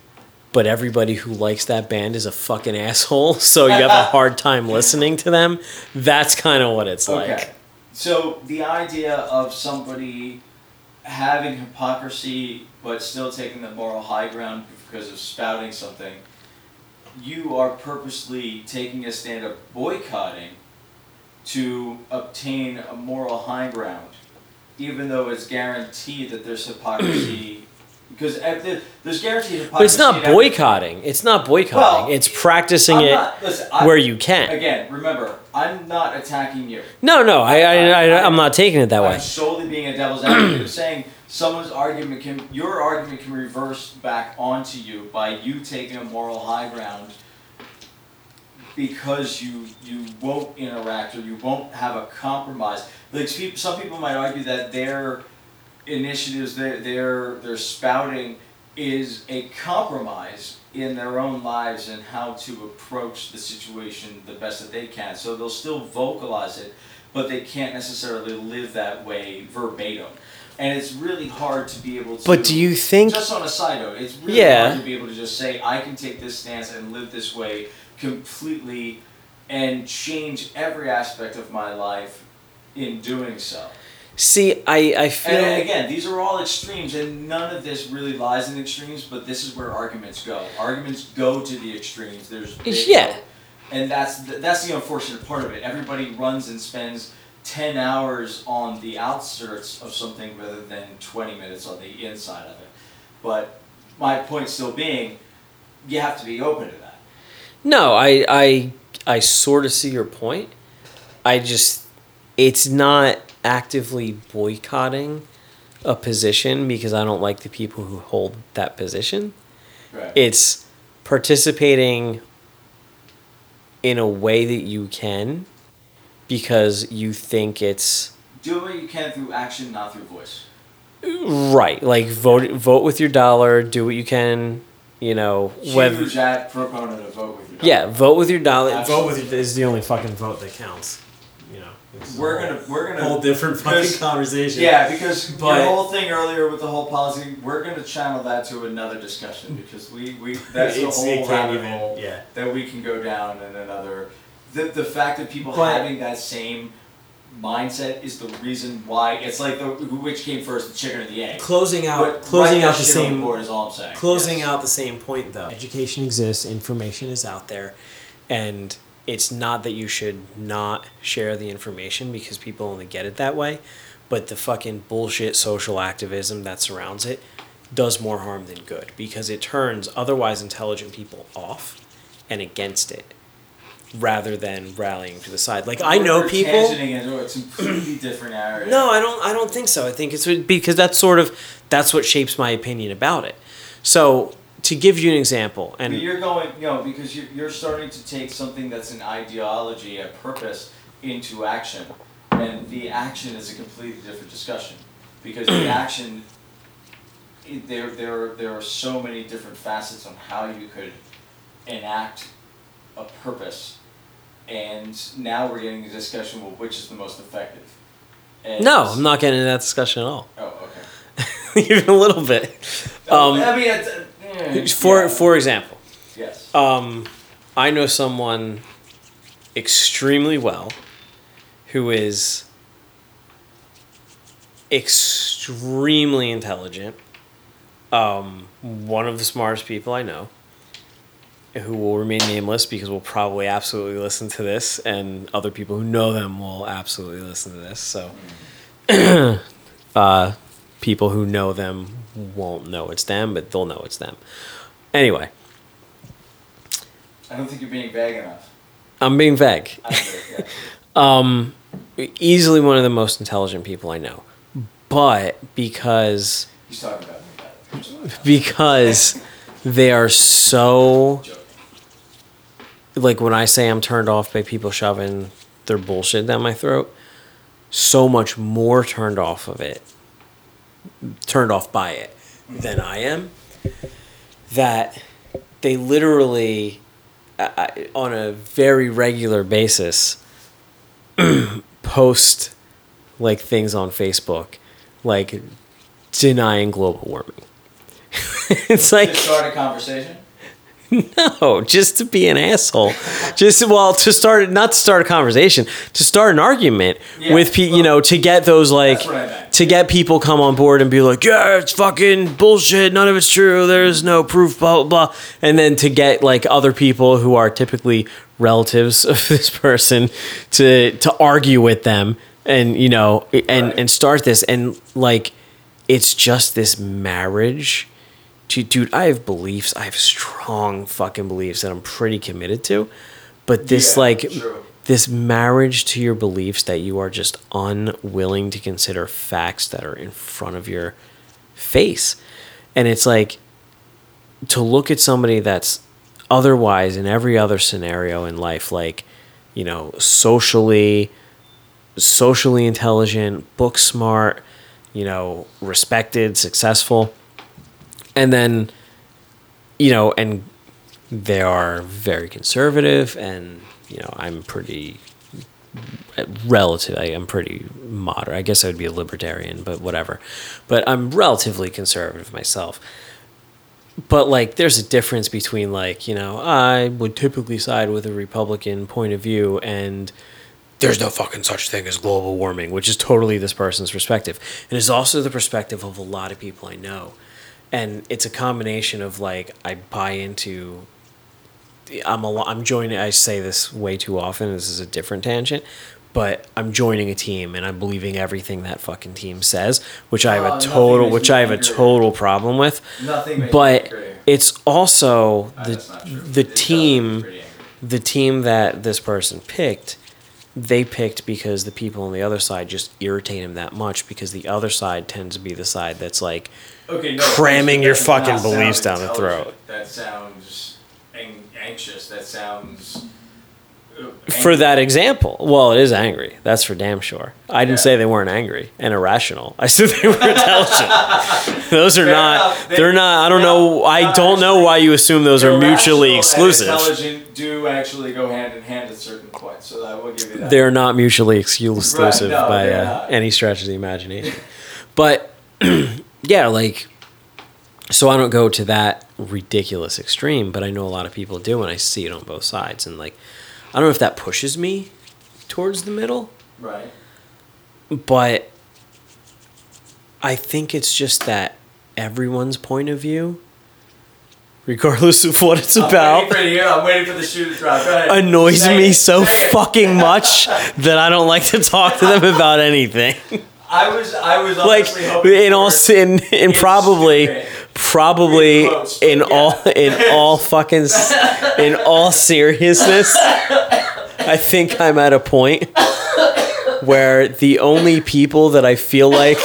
but everybody who likes that band is a fucking asshole, so you have a hard time listening to them. That's kind of what it's
Okay.
like.
So the idea of somebody having hypocrisy but still taking the moral high ground because of spouting something, you are purposely taking a stand of boycotting to obtain a moral high ground, even though it's guaranteed that there's hypocrisy. Because there- there's guaranteed hypocrisy.
But it's not boycotting. It's not boycotting.
Well,
it's practicing
I'm
it
not- listen, I-
where you can.
Again, remember, I'm not attacking you.
No, no, I, I, I, I'm not taking it that way.
I'm solely being a devil's advocate saying someone's argument can, your argument can reverse back onto you by you taking a moral high ground because you you won't interact or you won't have a compromise. Like some people might argue that their initiatives, their their their spouting is a compromise in their own lives and how to approach the situation the best that they can. So they'll still vocalize it, but they can't necessarily live that way verbatim. And it's really hard to be able to.
But do you think?
Just on a side note, it's really
Yeah.
hard to be able to just say, I can take this stance and live this way completely and change every aspect of my life in doing so.
See, I I feel.
And again, these are all extremes, and none of this really lies in extremes. But this is where arguments go. Arguments go to the extremes. There's
Yeah.
and that's the, that's the unfortunate part of it. Everybody runs and spends ten hours on the outskirts of something rather than twenty minutes on the inside of it. But my point still being, you have to be open to that.
No, I I I sort of see your point. I just it's not actively boycotting a position because I don't like the people who hold that position.
Right.
It's participating in a way that you can because you think it's
Do what you can through action, not through voice.
right. Like vote vote with your dollar, do what you can, you know, whether
Huge at proponent of vote with your
Yeah, vote with your dollar. Vote with your is the only fucking vote that counts. You know, it's
We're
whole-
gonna we're gonna
whole different fucking
because-
conversation.
Yeah, because
But-
your whole thing earlier with the whole policy, we're gonna channel that to another discussion because we, we that's a
It's-
whole
it can't
rabbit
even-
hole
yeah.
that we can go down in another. The the fact that people
But-
having that same mindset is the reason why it's like the which came first, the chicken or the egg.
Closing out,
But
closing out the same,
board is all I'm saying.
closing
Yes.
out the same point though. Education exists, information is out there, and it's not that you should not share the information because people only get it that way, but the fucking bullshit social activism that surrounds it does more harm than good because it turns otherwise intelligent people off and against it rather than rallying to the side. Like I know people
tangenting into completely different area.
No, I don't. I don't think so. I think it's because that's sort of that's what shapes my opinion about it. So to give you an example,
But
and
you're going, you know, because you're, you're starting to take something that's an ideology, a purpose, into action. And the action is a completely different discussion. Because the action, there, there, there are so many different facets on how you could enact a purpose. And now we're getting a discussion, well, which is the most effective? And
no, I'm not getting into that discussion at all,
Oh, okay.
even a little bit. Um,
I mean, it's, uh,
for
yeah.
for example,
yes.
um, I know someone extremely well who is extremely intelligent. Um, one of the smartest people I know, who will remain nameless because will probably absolutely listen to this, and other people who know them will absolutely listen to this. So, uh, people who know them won't know it's them, but they'll know it's them. Anyway,
I don't think you're being vague enough.
I'm being vague.
I think, yeah.
Um, easily one of the most intelligent people I know, but because
He's talking about me. by the way.
because they are so. Like when I say I'm turned off by people shoving their bullshit down my throat, so much more turned off of it, turned off by it than I am, that they literally, on a very regular basis, post like things on Facebook, like denying global warming. it's like
start a conversation.
no, just to be an asshole. Just well, to start not to start a conversation, to start an argument
Yeah,
with people, you know, to get those like
that's what I meant.
to get people come on board and be like, "Yeah, it's fucking bullshit. None of it's true. There's no proof blah blah." blah. And then to get like other people who are typically relatives of this person to to argue with them and you know and
Right.
and start this and like it's just this marriage dude i have beliefs. I have strong fucking beliefs that i'm pretty committed to. But this
Yeah,
like
true.
this marriage to your beliefs that you are just unwilling to consider facts that are in front of your face. And it's like to look at somebody that's otherwise in every other scenario in life like you know socially socially intelligent book smart you know respected successful and then you know and they are very conservative, and you know I'm pretty relative. I am pretty moderate. I guess I would be a libertarian, but whatever. But I'm relatively conservative myself. But like, there's a difference between like you know I would typically side with a Republican point of view and there's no fucking such thing as global warming, which is totally this person's perspective. And it's also the perspective of a lot of people I know. And it's a combination of like I buy into I'm a I'm joining I say this way too often, this is a different tangent, but I'm joining a team and I'm believing everything that fucking team says, which I have a total
makes
which I have a total problem with.
Nothing
But it's also
Uh,
the
that's not true.
the
It does make me
team the team that this person picked, they picked because the people on the other side just irritate him that much because the other side tends to be the side that's like,
Okay, no,
cramming your fucking beliefs down the throat.
That sounds ang- anxious. That sounds. uh,
for that example. Well, it is angry. That's for damn sure. I didn't
Yeah.
say they weren't angry and irrational. I said they were intelligent. those are
Fair
not.
enough.
They're not. I don't
now-
know. I don't know why you assume those are mutually exclusive.
Intelligent do actually go hand in hand at certain points, so I will give you that.
They're not mutually exclusive
no,
by uh, any stretch of the imagination. but yeah, like, so I don't go to that ridiculous extreme, but I know a lot of people do, and I see it on both sides. And like, I don't know if that pushes me towards the middle,
right.
but I think it's just that everyone's point of view, regardless of what it's
I'm
about,
waiting you. I'm waiting for the shoe to drop.
Annoys
Say
me
it,
so
say it.
fucking much that I don't like to talk to them about anything.
I was. I was
like
honestly hoping
in all
for-
in, in probably probably
in yeah.
all in all fucking in all seriousness I think I'm at a point where the only people that I feel like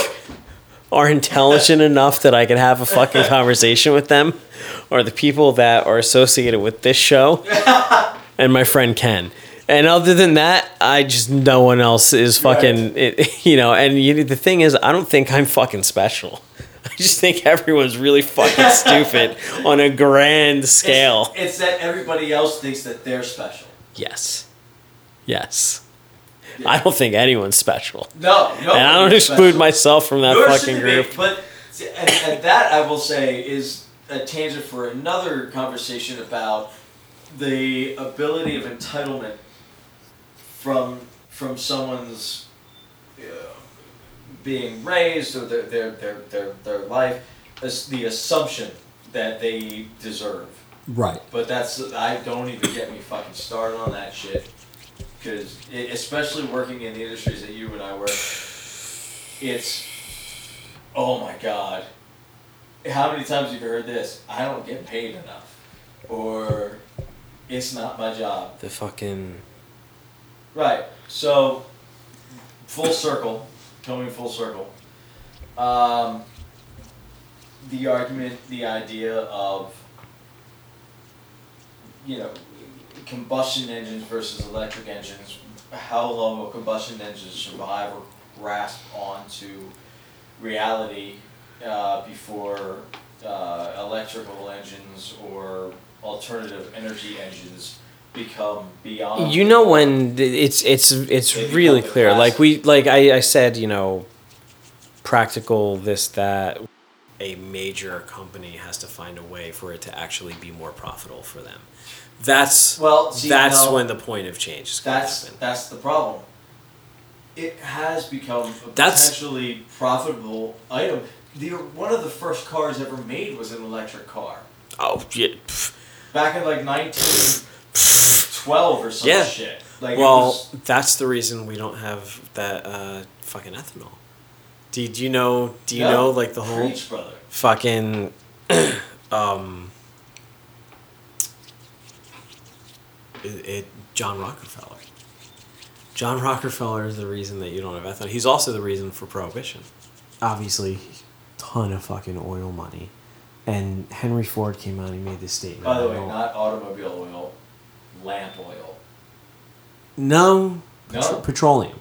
are intelligent enough that I can have a fucking conversation with them are the people that are associated with this show and my friend Ken. And other than that, I just no one else is fucking, it, you know. And you, the thing is, I don't think I'm fucking special. I just think everyone's really fucking stupid on a grand scale.
It's, that everybody else thinks that they're special.
Yes, yes. I don't think anyone's special,
No, no.
and I don't exclude myself from that
Nor
fucking
they be,
group.
But and, and that I will say is a tangent for another conversation about the ability of entitlement from from someone's uh, being raised or their their their their, their life as the assumption that they deserve.
Right.
But that's I don't even get me fucking started on that shit. Because especially working in the industries that you and I work, it's oh my god. How many times have you heard this? I don't get paid enough, or it's not my job.
The fucking
Right. So full circle, coming full circle. Um, the argument, the idea of you know combustion engines versus electric engines. How long will combustion engines survive or grasp onto reality uh, before uh, electrical engines or alternative energy engines become beyond?
you know when it's it's it's really clear like we like I, I said you know practical this that a major company has to find a way for it to actually be more profitable for them that's
Well, see,
that's
no.
when the point of change is
That's that's the problem. It has become a
That's-
potentially profitable item. The one of the first cars ever made was an electric car
oh yeah
back in like nineteen twelve or some
Yeah.
shit. Like
well
was,
that's the reason we don't have that uh fucking ethanol do, do you know do you
No.
know like the whole
preach, brother.
fucking um it, it John Rockefeller. John Rockefeller is the reason that you don't have ethanol. He's also the reason for prohibition. Obviously, ton of fucking oil money. And Henry Ford came out and he made this statement.
By the way, not automobile oil, lamp oil.
no,
No?
petro- petroleum.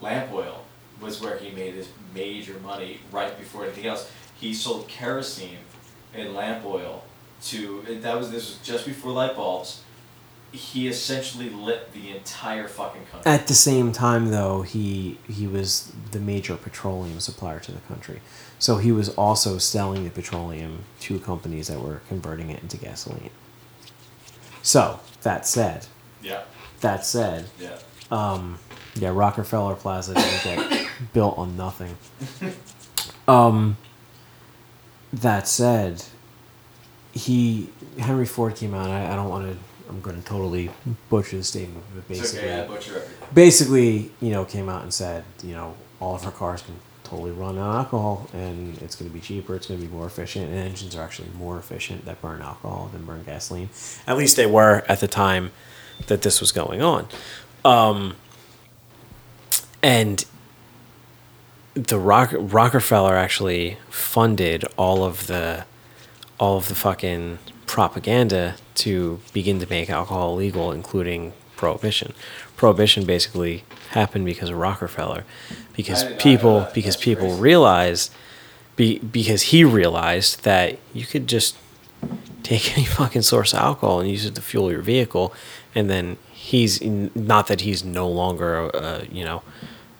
Lamp oil was where he made his major money right before anything else. He sold kerosene and lamp oil to that was this was just before light bulbs. He essentially lit the entire fucking country.
At the same time, though, he he was the major petroleum supplier to the country, so he was also selling the petroleum to companies that were converting it into gasoline. So that said,
yeah,
that said,
yeah.
um, yeah, Rockefeller Plaza didn't get built on nothing. Um, that said, he Henry Ford came out. I, I don't want to. I'm going to totally butcher the statement, but basically,
okay, I butcher everything.
basically, you know, came out and said, you know, all of our cars can totally run on alcohol, and it's going to be cheaper. It's going to be more efficient, and engines are actually more efficient that burn alcohol than burn gasoline. At least they were at the time that this was going on. Um, and the Rock, Rockefeller actually funded all of the all of the fucking propaganda to begin to make alcohol legal, including prohibition. Prohibition basically happened because of Rockefeller, because
I did not know
people
that.
because people
crazy.
realized, be, because he realized that you could just take any fucking source of alcohol and use it to fuel your vehicle, and then he's not that he's no longer a, you know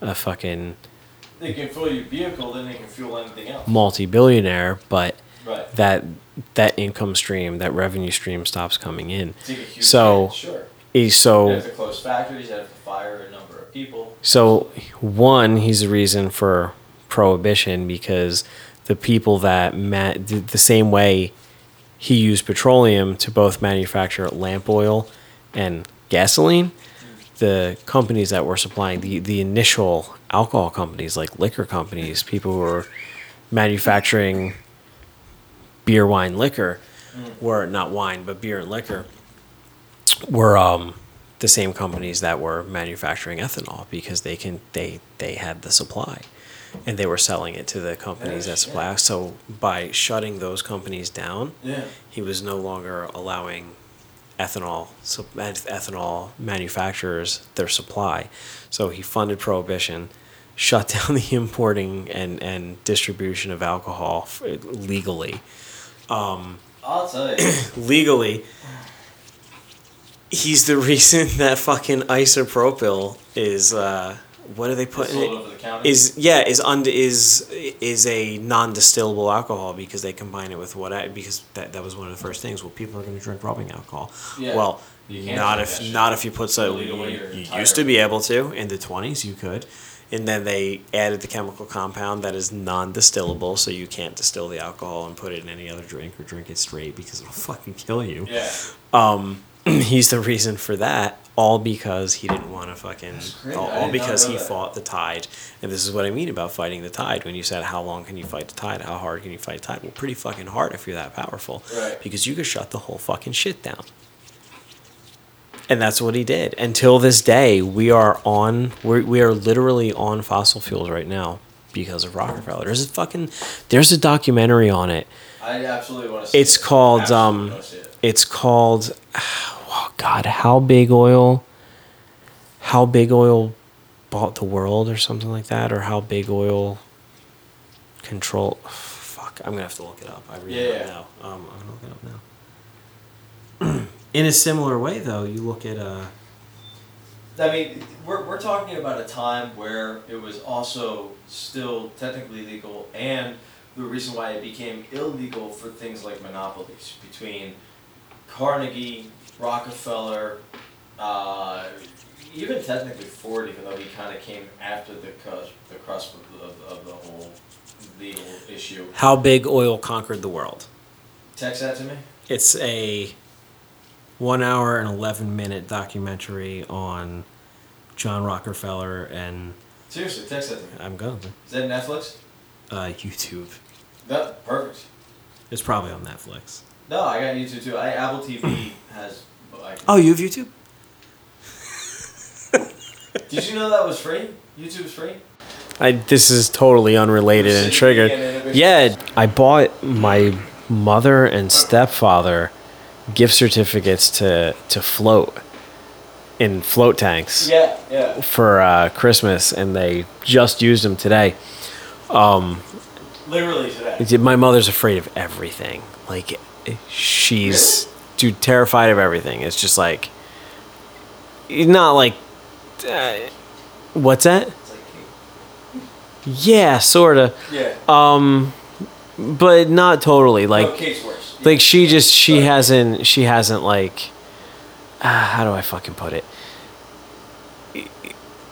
a fucking
They can fuel your vehicle, then they can fuel anything else.
multi-billionaire, but
Right.
that that income stream, that revenue stream stops coming in.
Take a huge
So
sure.
He's so
have to close factories. You have to fire a number of people.
so one he's the reason for prohibition because the people that ma- the, the same way he used petroleum to both manufacture lamp oil and gasoline the companies that were supplying the, the initial alcohol companies like liquor companies people who were manufacturing beer wine liquor mm. were not wine but beer and liquor were um, the same companies that were manufacturing ethanol because they can they they had the supply and they were selling it to the companies that supply so by shutting those companies down
Yeah.
he was no longer allowing ethanol so ethanol manufacturers their supply so he funded prohibition shut down the importing and and distribution of alcohol f- legally
I'll tell you.
legally he's the reason that fucking isopropyl is uh what do they put in
sold
it
over the counter.
is yeah is under is is a non-distillable alcohol because they combine it with what I because that, that was one of the first things well people are going to drink rubbing alcohol
Yeah.
well
can't
if not if you put so you, you used to be able to in the 20s you could and then they added the chemical compound that is non-distillable so you can't distill the alcohol and put it in any other drink or drink it straight because it'll fucking kill you
yeah.
um, he's the reason for that, all because he didn't want to fucking, all, all because he
that.
fought the tide. And this is what I mean about fighting the tide. When you said, how long can you fight the tide? How hard can you fight the tide? Well, pretty fucking hard if you're that powerful.
Right.
Because you could shut the whole fucking shit down. And that's what he did. Until this day, we are on, we're, we are literally on fossil fuels right now because of Rockefeller. There's a fucking, there's a documentary on it.
I absolutely want to see
It's
it.
called um
it.
it's called oh god, how big oil how big oil bought the world or something like that or how big oil control fuck, I'm going to have to look it up. I really
Yeah,
don't know. Um I'm to look it up now. In a similar way though, you look at uh
I mean, we're, we're talking about a time where it was also still technically legal, and the reason why it became illegal for things like monopolies between Carnegie, Rockefeller, uh, even technically Ford, even though he kind of came after the cusp, the crusp of, of, of the whole legal issue.
how big oil conquered the world.
Text that to me.
It's a one hour and 11 minute documentary on John Rockefeller and
Seriously, text that to me.
I'm going to
Is that Netflix?
uh, YouTube.
That perfect.
It's probably on Netflix.
No, I got YouTube too. I Apple TV has. I,
Oh, you have YouTube?
Did you know that was free? YouTube's free.
I this is totally unrelated and triggered.
and.
Yeah, I bought my mother and stepfather gift certificates to to float in float tanks.
Yeah, yeah.
for uh, Christmas, and they just used them today.
Literally today.
My mother's afraid of everything, like she's too terrified of everything. It's just like not like uh, what's that? Yeah, sorta,
yeah.
Uh, but not totally. Like
no,
like she just she hasn't she hasn't like uh, how do I fucking put it?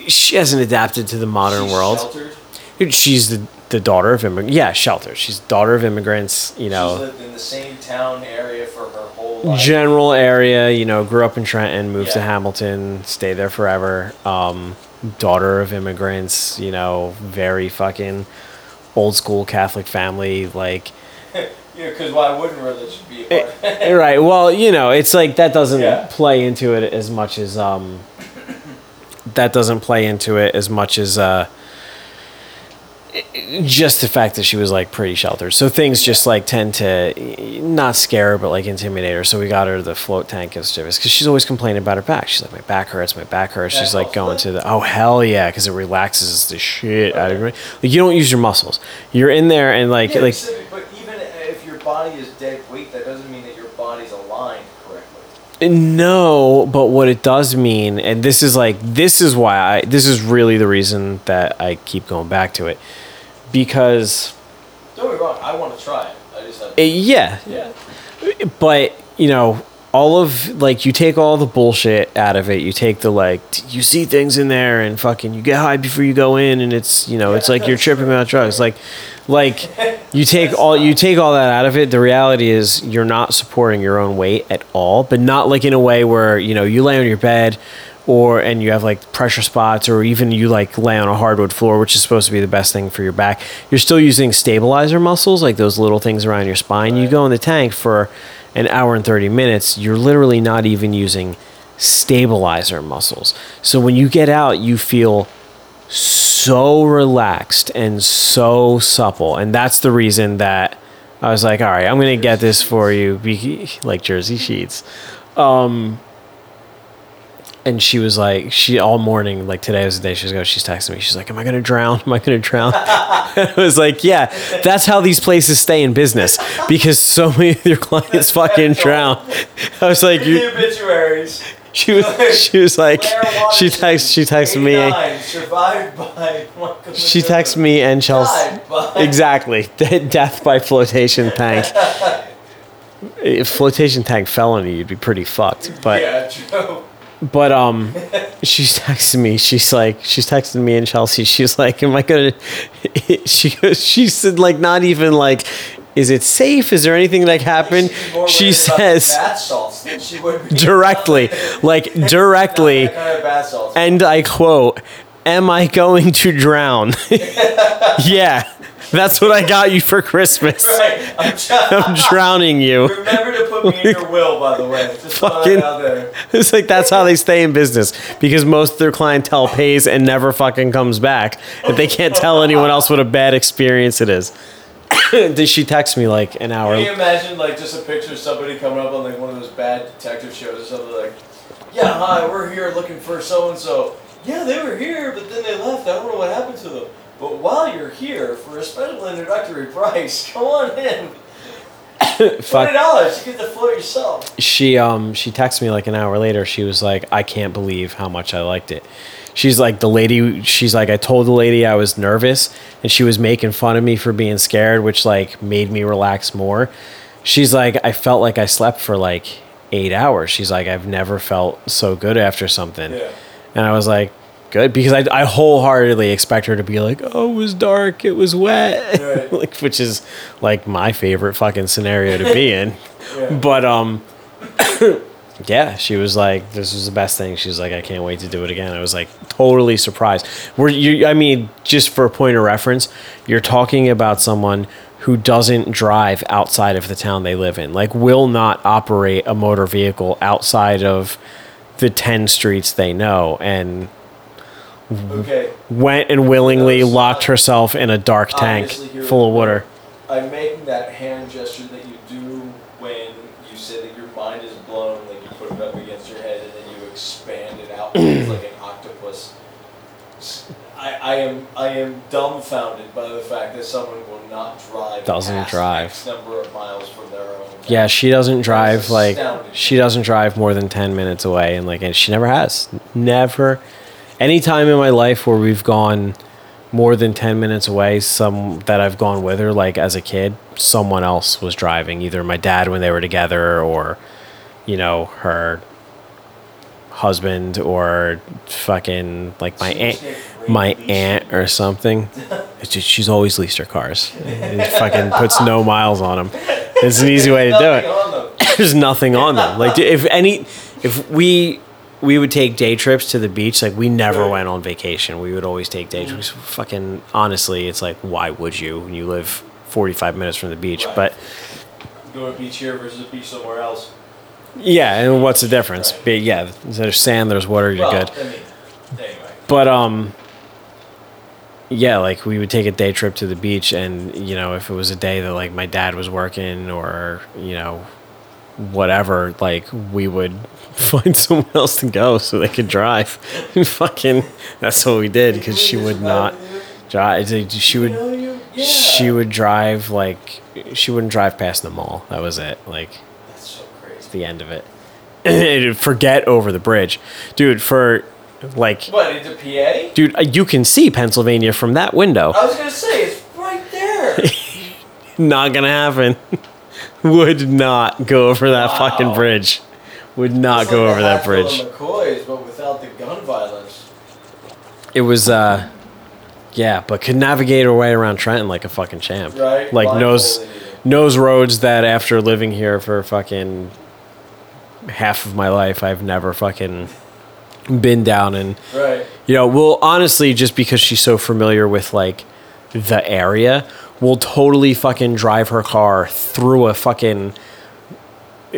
She hasn't adapted to the modern
She's
world.
Sheltered.
She's the the daughter of immigrants. Yeah, shelter. She's daughter of immigrants. You
She's
know,
lived in the same town area for her whole life.
general area. You know, grew up in Trenton, moved to Hamilton, stayed there forever. Um, daughter of immigrants. You know, very fucking old school Catholic family. Like,
yeah, because why wouldn't religion be a part?
right. Well, you know, it's like that doesn't
Yeah.
play into it as much as um. That doesn't play into it as much as uh. Just the fact that she was like pretty sheltered. So things just like tend to not scare her, but like intimidate her. So we got her the float tank of stiffness because she's always complaining about her back. She's like, my back hurts, my back hurts. She's like going to the oh hell yeah, because it relaxes the shit out of you. Like you don't use your muscles. You're in there and like
yeah,
like
but even if your body is dead weight, that doesn't mean that your body's aligned correctly.
No, but what it does mean, and this is like this is why I this is really the reason that I keep going back to it, because
Don't be wrong, I want to try it. I just have.
eh, yeah,
yeah.
but you know all of like you take all the bullshit out of it you take the like you see things in there and fucking you get high before you go in and it's you know it's like you're tripping about drugs like like you take all you take all that out of it the reality is you're not supporting your own weight at all but not like in a way where you know you lay on your bed or and you have like pressure spots or even you like lay on a hardwood floor which is supposed to be the best thing for your back you're still using stabilizer muscles like those little things around your spine. You go in the tank for an hour and 30 minutes you're literally not even using stabilizer muscles. So when you get out you feel so relaxed and so supple and that's the reason that i was like all right i'm gonna get this for you like jersey sheets um, and she was like, she all morning, like today was the day she was going, she's texting me. She's like, Am I going to drown? Am I going to drown? I was like, Yeah, that's how these places stay in business because so many of your clients fucking drown. I was like, you,
the obituaries.
she was, she was like, she texted, she texted me,
survived by. Michael
she
Maduro.
texted me and Chelsea.
Died by-
Exactly. Death by flotation tank. If flotation tank fell on you, you'd be pretty fucked. But
yeah, true.
But um, she's texting me. She's like, she's texting me and Chelsea. She's like, "Am I gonna?" She goes. She said, like, not even like, "Is it safe? Is there anything like happened?"
She'd be more
She
worried about the
says
she
directly, like directly,
What kind of bath salts?
and I quote, "Am I going to drown?" yeah, that's what I got you for Christmas.
Right, I'm.
I'm drowning you.
Remember to put me in your will, by the way. Just
Fucking-
out there.
It's like that's how they stay in business because most of their clientele pays and never fucking comes back. If they can't tell anyone else what a bad experience it is. Did she text me like an hour?
Can you imagine like just a picture of somebody coming up on like one of those bad detective shows or something like, yeah, hi, we're here looking for so and so. Yeah, they were here, but then they left. I don't know what happened to them. But while you're here, for a special introductory price, come on in. Twenty dollars, you get the floor yourself.
She um she texted me like an hour later. She was like, I can't believe how much I liked it. She's like the lady. She's like I told the lady I was nervous, and she was making fun of me for being scared, which like made me relax more. She's like I felt like I slept for like eight hours. She's like I've never felt so good after something.
Yeah.
And I was like, good, because I, I wholeheartedly expect her to be like, oh, it was dark, it was wet,
Right.
like which is like my favorite fucking scenario to be in.
Yeah.
But um, yeah, she was like, this was the best thing. She's like, I can't wait to do it again. I was like totally surprised. Were you? I mean, just for a point of reference, you're talking about someone who doesn't drive outside of the town they live in, like will not operate a motor vehicle outside of the 10 streets they know and
Okay.
went and willingly locked herself in a dark tank full of water.
I'm making that hand gesture that you do when you say that your mind is blown, like you put it up against your head and then you expand it out like an octopus. I, I am I am dumbfounded by the fact that someone will not drive.
Doesn't drive.
X number of miles from their own.
Yeah, she doesn't drive like she doesn't drive more than ten minutes away, and like and she never has. Never. Any time in my life where we've gone more than ten minutes away, some that I've gone with her, like as a kid, someone else was driving. Either my dad when they were together, or you know her husband, or fucking like my aunt,
should have great
my aunt or something. It's just she's always leased her cars. It fucking puts no miles on them. It's an easy way to do it there's nothing on them. Like if any, if we we would take day trips to the beach, like we never
Right.
went on vacation. We would always take day trips. Fucking honestly, it's like why would you when you live 45 minutes from the beach?
Right.
But
Go to a beach here versus a beach somewhere else.
yeah, and what's the difference? But yeah, there's sand, there's water, you're
well,
good.
I mean, anyway.
But um yeah, like we would take a day trip to the beach and you know, if it was a day that like my dad was working or, you know, whatever, like we would find someone else to go so they could drive. And Fucking that's what we did cuz she would not drive. She would she would drive like she wouldn't drive past the mall. That was it. Like
That's so crazy.
the end of it. Forget over the bridge. Dude, for like
What into PA?
Dude, uh, you can see Pennsylvania from that window.
I was gonna say it's right there.
Not gonna happen. Would not go over that
Wow.
fucking bridge. Would not
It's
go
like
over that bridge.
McCoys, but without the gun violence.
It was, uh, yeah, but could navigate her way around Trenton like a fucking champ.
Right,
Like knows knows roads that after living here for fucking half of my life, I've never fucking been down and
Right.
You know, well, honestly, just because she's so familiar with like the area, will totally fucking drive her car through a fucking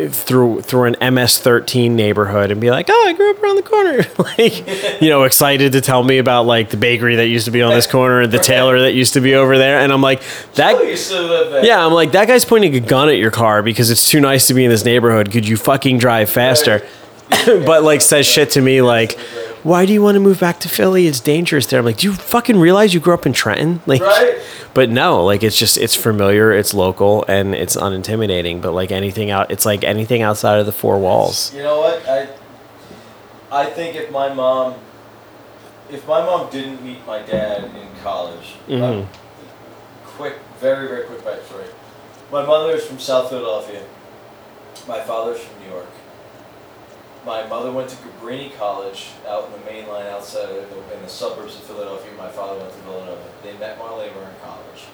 through through an MS13 neighborhood and be like, "Oh, I grew up around the corner." like, you know, excited to tell me about like the bakery that used to be on this corner and the tailor that used to be over there, and I'm like, "That
you still live there.
yeah, I'm like, that guy's pointing a gun at your car because it's too nice to be in this neighborhood. Could you fucking drive faster? but like says shit to me like, why do you want to move back to Philly? It's dangerous there. I'm like, do you fucking realize you grew up in Trenton? Like,
Right.
but no, like it's just it's familiar, it's local, and it's unintimidating. But like anything out, it's like anything outside of the four walls.
You know what? I I think if my mom if my mom didn't meet my dad in college,
Mhm.
uh, quick, very very quick backstory. My mother is from South Philadelphia. My father's from New York. My mother went to Cabrini College out in the main line outside of the, in the suburbs of Philadelphia. My father went to Villanova. They met while they were in college.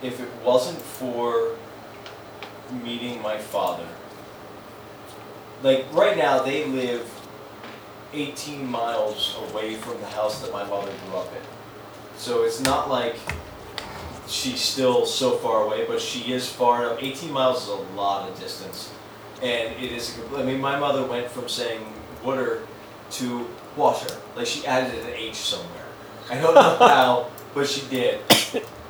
If it wasn't for meeting my father, like right now they live 18 miles away from the house that my mother grew up in. So it's not like she's still so far away, but she is far enough. 18 miles is a lot of distance. And it is, a I mean, my mother went from saying water to Washer. Like she added an H somewhere. I don't know how, but she did.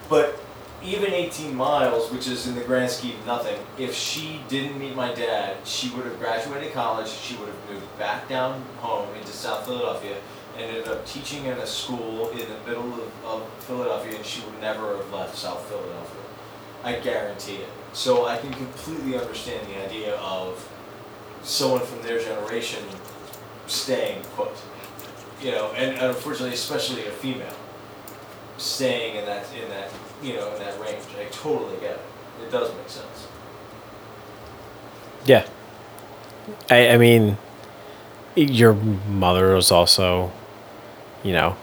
But even 18 miles, which is in the grand scheme of nothing, if she didn't meet my dad, she would have graduated college, she would have moved back down home into South Philadelphia, and ended up teaching at a school in the middle of, of Philadelphia, and she would never have left South Philadelphia. I guarantee it. So I can completely understand the idea of someone from their generation staying put. You know, and, and unfortunately, especially a female staying in that in that you know in that range. I totally get it. It does make sense.
Yeah. I I mean, your mother was also, you know,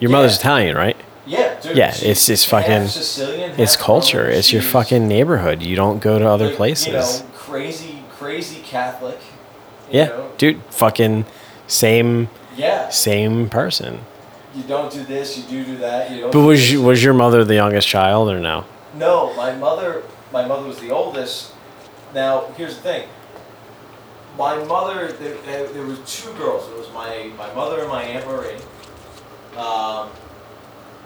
your mother's Italian, right?
Yeah, dude.
Yeah, it's- it's fucking-
Sicilian.
It's culture. It's your fucking neighborhood. You don't go to other
like,
places.
You know, crazy, crazy Catholic. you
yeah,
know?
dude, fucking same
Yeah.
same person.
You don't do this. You do do that. You don't.
But was you, was your mother the youngest child or no?
No, my mother. My mother was the oldest. Now here's the thing. My mother. There, there, there was two girls. It was my my mother and my aunt Marie. Um,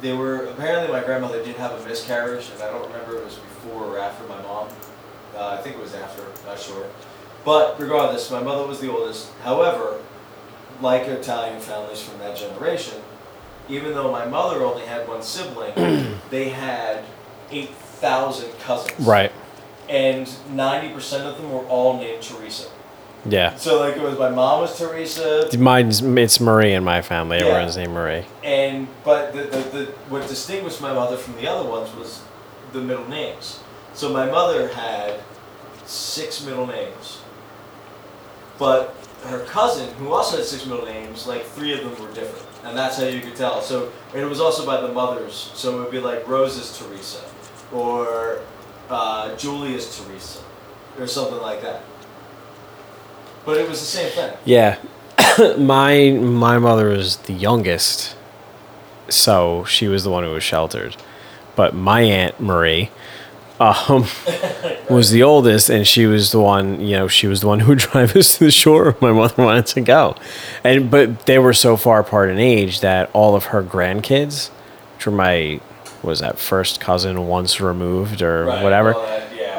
they were apparently my grandmother did have a miscarriage, and I don't remember if it was before or after my mom. Uh, I think it was after. Not sure. But regardless, my mother was the oldest. However, like Italian families from that generation, even though my mother only had one sibling, they had eight thousand cousins.
Right.
And ninety percent of them were all named Teresa.
Yeah.
So like it was my mom was Teresa,
Mine's it's Marie in my family.
Yeah.
Everyone's named Marie.
and but the, the, the what distinguished my mother from the other ones was the middle names. So my mother had six middle names, but her cousin, who also had six middle names, like three of them were different, and that's how you could tell. So and it was also by the mothers. So it would be like Rose's Teresa, or uh, Julia's Teresa, or something like that. But it was the same thing.
Yeah. my my mother was the youngest, so she was the one who was sheltered. But my aunt Marie, um, was the oldest, and she was the one. You know, she was the one who would drive us to the shore if my mother wanted to go. And but they were so far apart in age that all of her grandkids, which were my was that first cousin once removed or
Right,
whatever
that- yeah.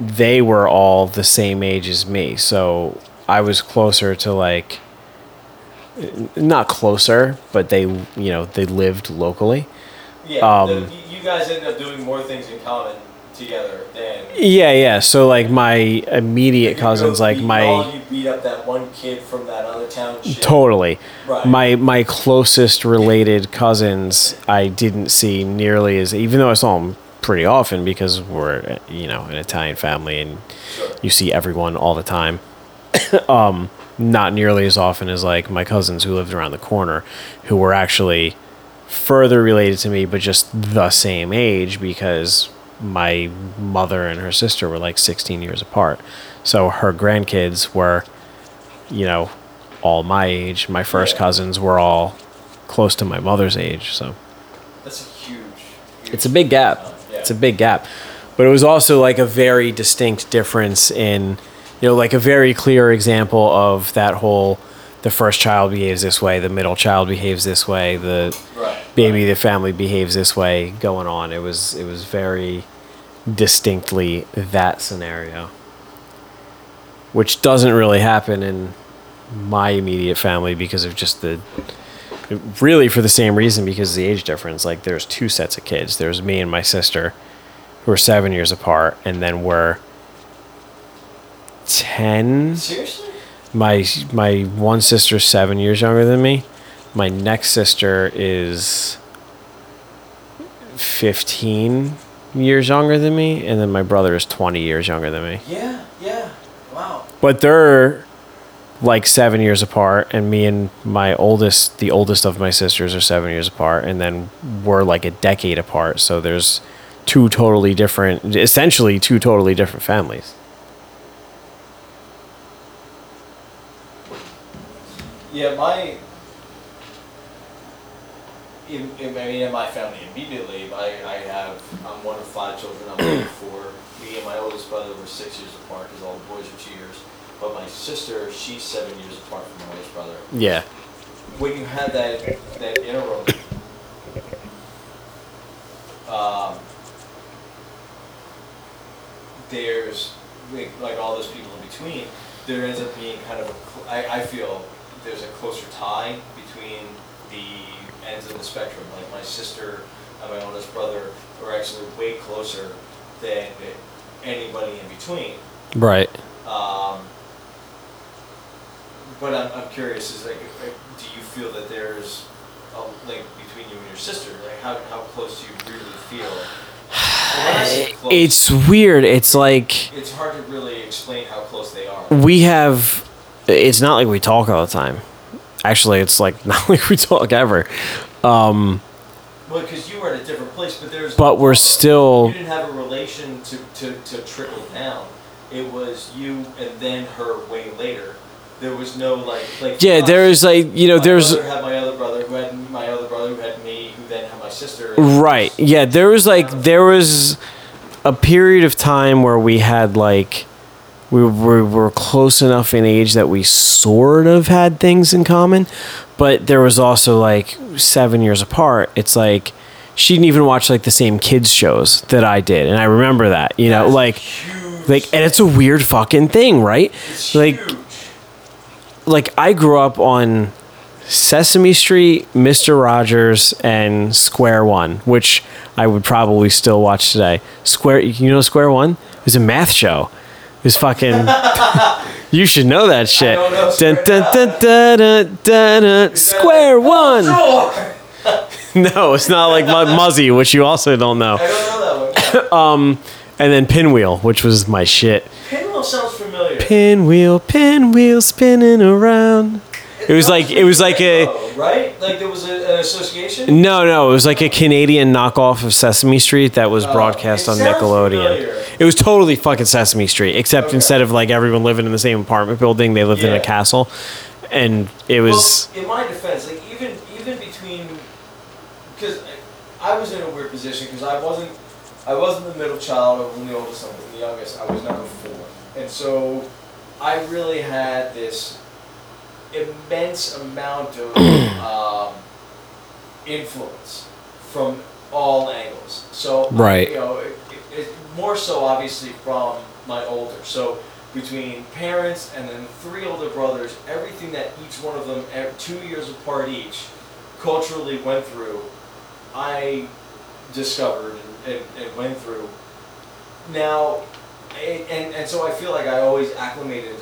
They were all the same age as me. So I was closer to like not closer, but they you know, they lived locally.
Yeah,
Um,
the, you- guys end up doing more things in common together than.
Yeah, yeah. So like my immediate cousins like
beat-
my
all you beat up that one kid from that other township.
Totally.
Right.
My my closest related cousins I didn't see nearly as even though I saw them pretty often because we're you know an Italian family and you see everyone all the time. um, not nearly as often as like my cousins who lived around the corner, who were actually further related to me, but just the same age because my mother and her sister were like 16 years apart. So her grandkids were, you know, all my age. My first
Yeah.
cousins were all close to my mother's age. So
That's a huge. huge
it's a big gap.
Yeah.
It's a big gap. But it was also like a very distinct difference in, you know, like a very clear example of that whole the first child behaves this way, the middle child behaves this way, the
Right.
baby, the family behaves this way going on. It was it was very distinctly that scenario. Which doesn't really happen in my immediate family because of just the really for the same reason because of the age difference. Like there's two sets of kids. There's me and my sister who are seven years apart, and then we're ten.
Seriously?
My my one sister's seven years younger than me. My next sister is fifteen years younger than me, and then my brother is twenty years younger than me.
Yeah. Yeah. Wow.
But they're like seven years apart, and me and my oldest, the oldest of my sisters, are seven years apart, and then we're like a decade apart. So there's two totally different, essentially two totally different families.
Yeah, my. In, in, I mean, in my family immediately, I, I have, I'm one of five children. I'm only four. Me and my oldest brother were six years apart because all the boys are two years. But my sister, she's seven years apart from my oldest brother.
Yeah.
When you have that, that interim, um, there's like, like all those people in between, there ends up being kind of a, I, I feel there's a closer tie between the ends of the spectrum. Like my sister and my oldest brother are actually way closer than anybody in between.
Right.
Um, but I'm, I'm curious, is like, like, do you feel that there's a link between you and your sister? Like, how, how close do you really feel? And when I say close,
It's weird. It's like
it's hard to really explain how close they are.
we have. It's not like we talk all the time. Actually, it's like not like we talk ever.
Um, Well, because you were in a different place, but there's.
But we're
You
still.
didn't have a relation to, to, to trickle down. It was you and then her way later. There was no like like.
Yeah,
us.
there's like you know
my
there's
brother had my other brother who had my other brother who had me who then had my sister.
Right. Yeah, there was like there was a period of time where we had like we were, were close enough in age that we sort of had things in common, but there was also like 7 years apart. It's like she didn't even watch like the same kids shows that I did, and I remember that. You know,
That's
like
huge.
like and it's a weird fucking thing, right?
It's
like
huge.
Like I grew up on Sesame Street, Mister Rogers, and Square One, which I would probably still watch today. Square, you know Square One? It was a math show. It was fucking. you should know that shit.
know
Dun,
Square-
dun, dun, dun, dun, dun, dun. Square One. No, it's not like Mu- Muzzy, which you also don't know.
I don't know that one.
Um, and then Pinwheel, which was my shit.
Pinwheel sounds.
Pinwheel, pinwheel spinning around. It was like it was like a
Oh, right? Like there was a, an association.
no, no. It was like a Canadian knockoff of Sesame Street that was oh, broadcast
it
on Nickelodeon. It was totally fucking Sesame Street, except
Okay.
instead of like everyone living in the same apartment building, they lived in a castle, and it was
Well, in my defense, like even even between, because I, I was in a weird position because I wasn't I wasn't the middle child. I wasn't the oldest. I was the youngest. I was number four, and so I really had this immense amount of um, influence from all angles. So
Right.
you know, it, it, it, more so obviously from my older. So between parents and then three older brothers, everything that each one of them, two years apart each, culturally went through, I discovered and, and, and went through. Now, and, and, and so I feel like I always acclimated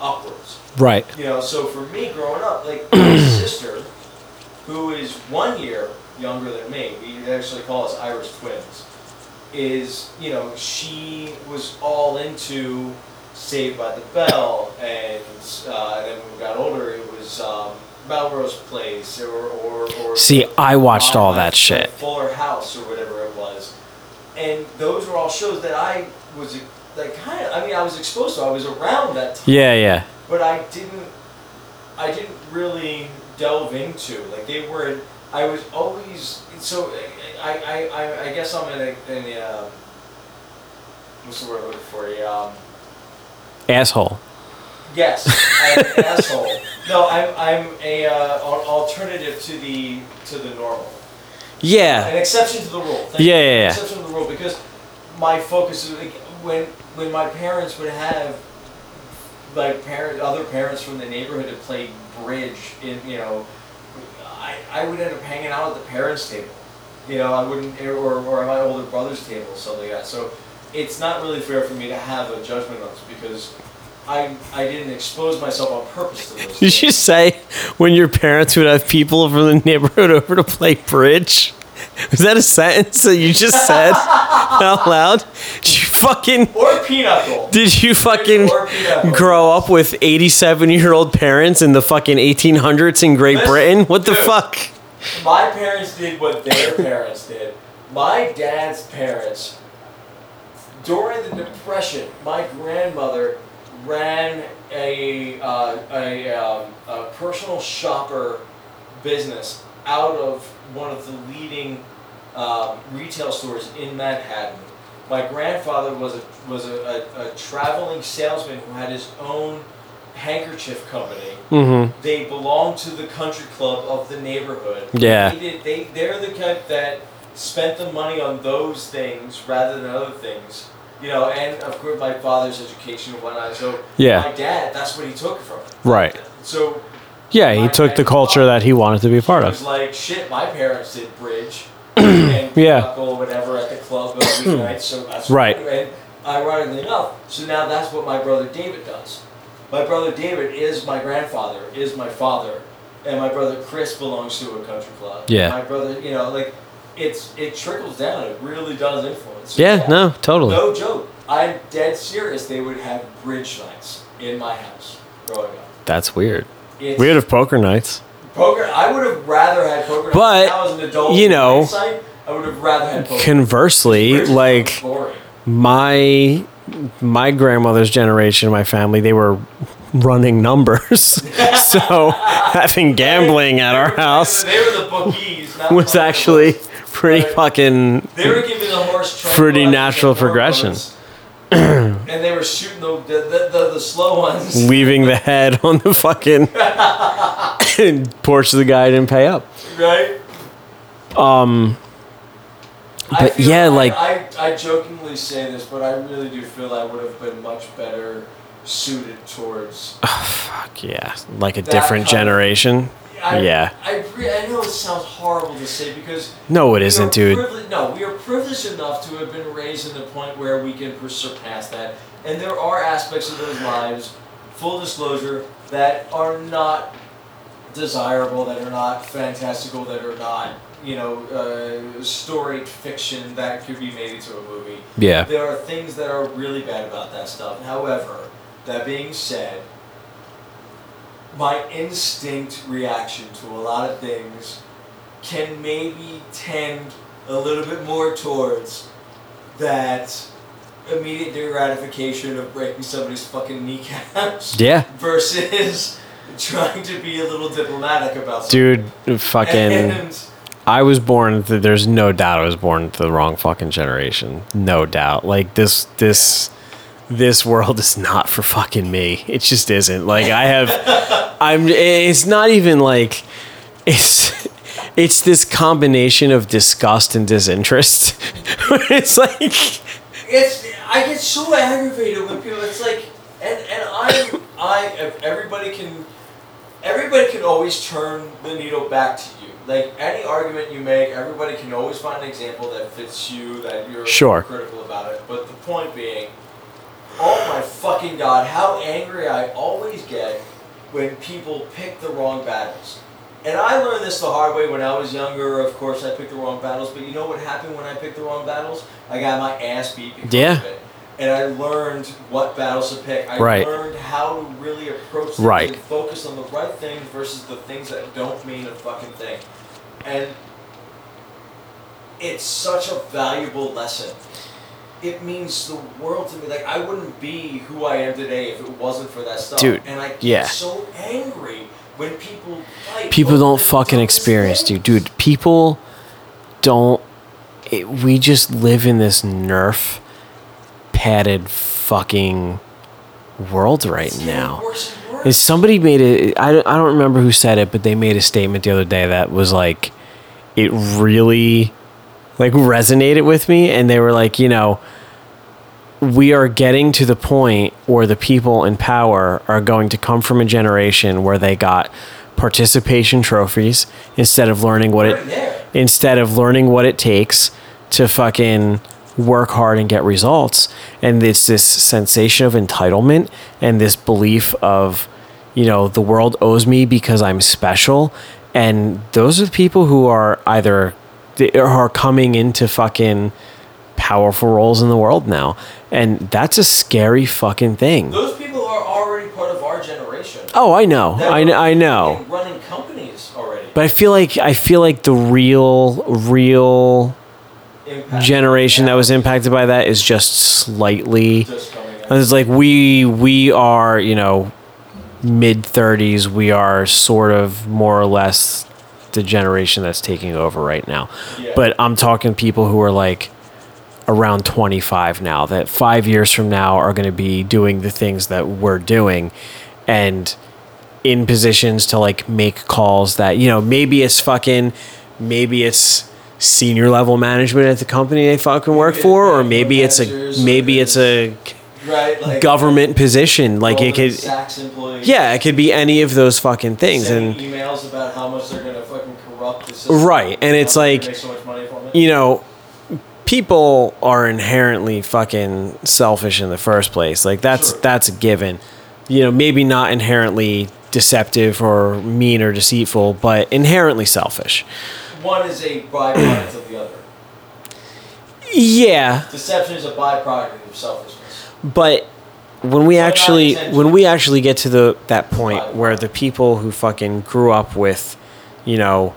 upwards.
right.
You know, so for me growing up, like my sister, who is one year younger than me, we actually call us Irish twins, is, you know, she was all into Saved by the Bell, and, uh, and then when we got older, it was um, Melrose Place, or, or, or
See, I watched all that shit.
Fuller House, or whatever it was. And those were all shows that I was, like, kind of, I mean, I was exposed to, I was around that time
Yeah, yeah.
but I didn't I didn't really delve into like they were I was always so I I, I, I guess I'm in a, in a um, what's the word I'm looking for a um,
Asshole.
yes I'm an asshole no I'm I'm a uh, alternative to the to the normal
Yeah.
an exception to the rule Thank
Yeah,
you.
yeah,
An exception to the rule because my focus is like when when my parents would have like parent other parents from the neighborhood to play bridge in you know I, I would end up hanging out at the parents table you know I wouldn't or, or at my older brother's table something like that so it's not really fair for me to have a judgment on this because I I didn't expose myself on purpose to those
Did
things.
you say when your parents would have people from the neighborhood over to play bridge? Was that a sentence that you just said out loud? Did you fucking
or pinochle
did you fucking grow up with 87 year old parents in the fucking 1800s in Great
Listen,
Britain? What the
dude.
fuck?
My parents did what their parents did. My dad's parents, during the Depression, my grandmother ran a, uh, a, um, a personal shopper business out of one of the leading um, retail stores in Manhattan. My grandfather was a was a, a, a traveling salesman who had his own handkerchief company
Mm-hmm.
they belonged to the country club of the neighborhood.
Yeah.
They, did, they they're the type that spent the money on those things rather than other things. You know, and of course my father's education and whatnot. So
Yeah.
my dad, that's what he took from.
Right.
So
Yeah, he took the culture that he wanted to be a part
was
of.
like shit. My parents did bridge and
Yeah.
or whatever at the club weeknights. So that's
Right.
And ironically enough, so now that's what my brother David does. My brother David is my grandfather, is my father, and my brother Chris belongs to a country club.
Yeah.
My brother, you know, like it's it trickles down. It really does influence.
Yeah, no, totally.
No joke. I'm dead serious. They would have bridge nights in my house growing up.
That's weird.
It's,
We would have poker nights.
Poker. I would have rather had poker.
But,
now as an adult,
you know,
hindsight, I would have rather had poker.
Conversely, like my my grandmother's generation, my family, they were running numbers. so having gambling at our house
They were the bookies.
Was actually pretty fucking
They were giving the horse
Pretty natural
hormones. and they were shooting the the, the, the, slow ones.
leaving the head on the fucking porch of the guy didn't pay up.
Right?
Um But yeah,
I-
like-
I, I jokingly say this, but I really do feel I would have been much better suited towards Oh,
fuck yeah, like a different
kind of-
generation.
I,
Yeah.
I, I know it sounds horrible to say because
No, it isn't, dude.
no, we are privileged enough to have been raised in the point where we can surpass that, and there are aspects of those lives, full disclosure, that are not desirable, that are not fantastical, that are not you know uh, storied fiction that could be made into a movie.
Yeah.
There are things that are really bad about that stuff. However, that being said, my instinct reaction to a lot of things can maybe tend a little bit more towards that immediate gratification of breaking somebody's fucking kneecaps
Yeah.
versus trying to be a little diplomatic about something.
Dude, fucking.
And
I was born. Th- there's no doubt I was born to the wrong fucking generation. No doubt. Like this, this, this world is not for fucking me. It just isn't. Like I have, I'm. It's not even like, it's, it's this combination of disgust and disinterest. it's like,
It's I get so aggravated when people. It's like, and and I I everybody can everybody can always turn the needle back to you. Like any argument you make, everybody can always find an example that fits you that you're
Sure.
critical about it. But the point being, oh my fucking god, how angry I always get when people pick the wrong battles. And I learned this the hard way when I was younger. Of course, I picked the wrong battles. But you know what happened when I picked the wrong battles? I got my ass beat because
Yeah.
of it. And I learned what battles to pick. I
Right.
learned how to really approach things
Right.
and focus on the right things versus the things that don't mean a fucking thing. And it's such a valuable lesson. It means the world to me. Like I wouldn't be who I am today if it wasn't for that stuff.
Dude,
and I get
yeah.
so angry when people fight.
people don't fucking experience, dude. Dude, people don't. It, we just live in this nerf padded fucking world right
It's
now.
worse worse.
Is somebody made it? I don't, I don't remember who said it, but they made a statement the other day that was like, it really, like resonated with me, and they were like, you know, we are getting to the point where the people in power are going to come from a generation where they got participation trophies instead of learning what it instead of learning what it takes to fucking work hard and get results. And it's this sensation of entitlement and this belief of you know the world owes me because i'm special. And those are the people who are either are coming into fucking powerful roles in the world now. And that's a scary fucking thing.
Those people are already part of our generation.
oh i know.
That
i,
were
I know.
Running companies already.
but i feel like i feel like the real real
Impact.
generation that was impacted by that is just slightly
just
it's like we we are you know mid 30s we are sort of more or less the generation that's taking over right now.
Yeah.
but i'm talking people who are like around 25 now that 5 years from now are going to be doing the things that we're doing and in positions to like make calls that you know maybe it's fucking maybe it's senior level management at the company they fucking work for or maybe it's a maybe it's a
right? Like
government position like it could yeah it could be any of those fucking things and
emails about how much they're gonna fucking corrupt the system.
Right, and it's like-
make so much money from it.
you know people are inherently fucking selfish in the first place like that's
Sure.
that's a given you know maybe not inherently deceptive or mean or deceitful but inherently selfish
One is a byproduct of the other.
yeah
Deception is a byproduct of selfishness.
but when we
But
actually when we actually get to the that point where the people who fucking grew up with you know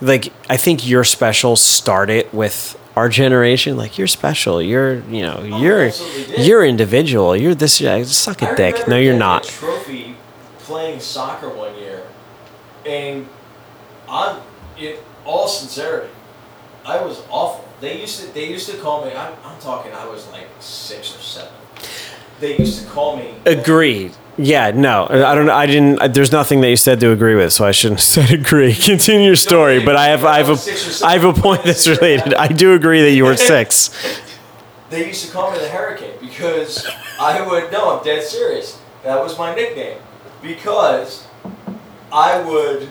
like i think you're special started with our generation like you're special you're you know you're
Oh,
you're individual you're this yeah, suck
I
a dick no you're not
A trophy playing soccer one year, and on in all sincerity, I was awful. They used to they used to call me. I'm, I'm talking. I was like six or seven. They used to call me.
agreed yeah no i don't i didn't there's nothing that you said to agree with so i shouldn't have said agree continue your story but i have i have a i have a point that's related i do agree that you were six
They used to call me the Hurricane because I would no, I'm dead serious. That was my nickname because I would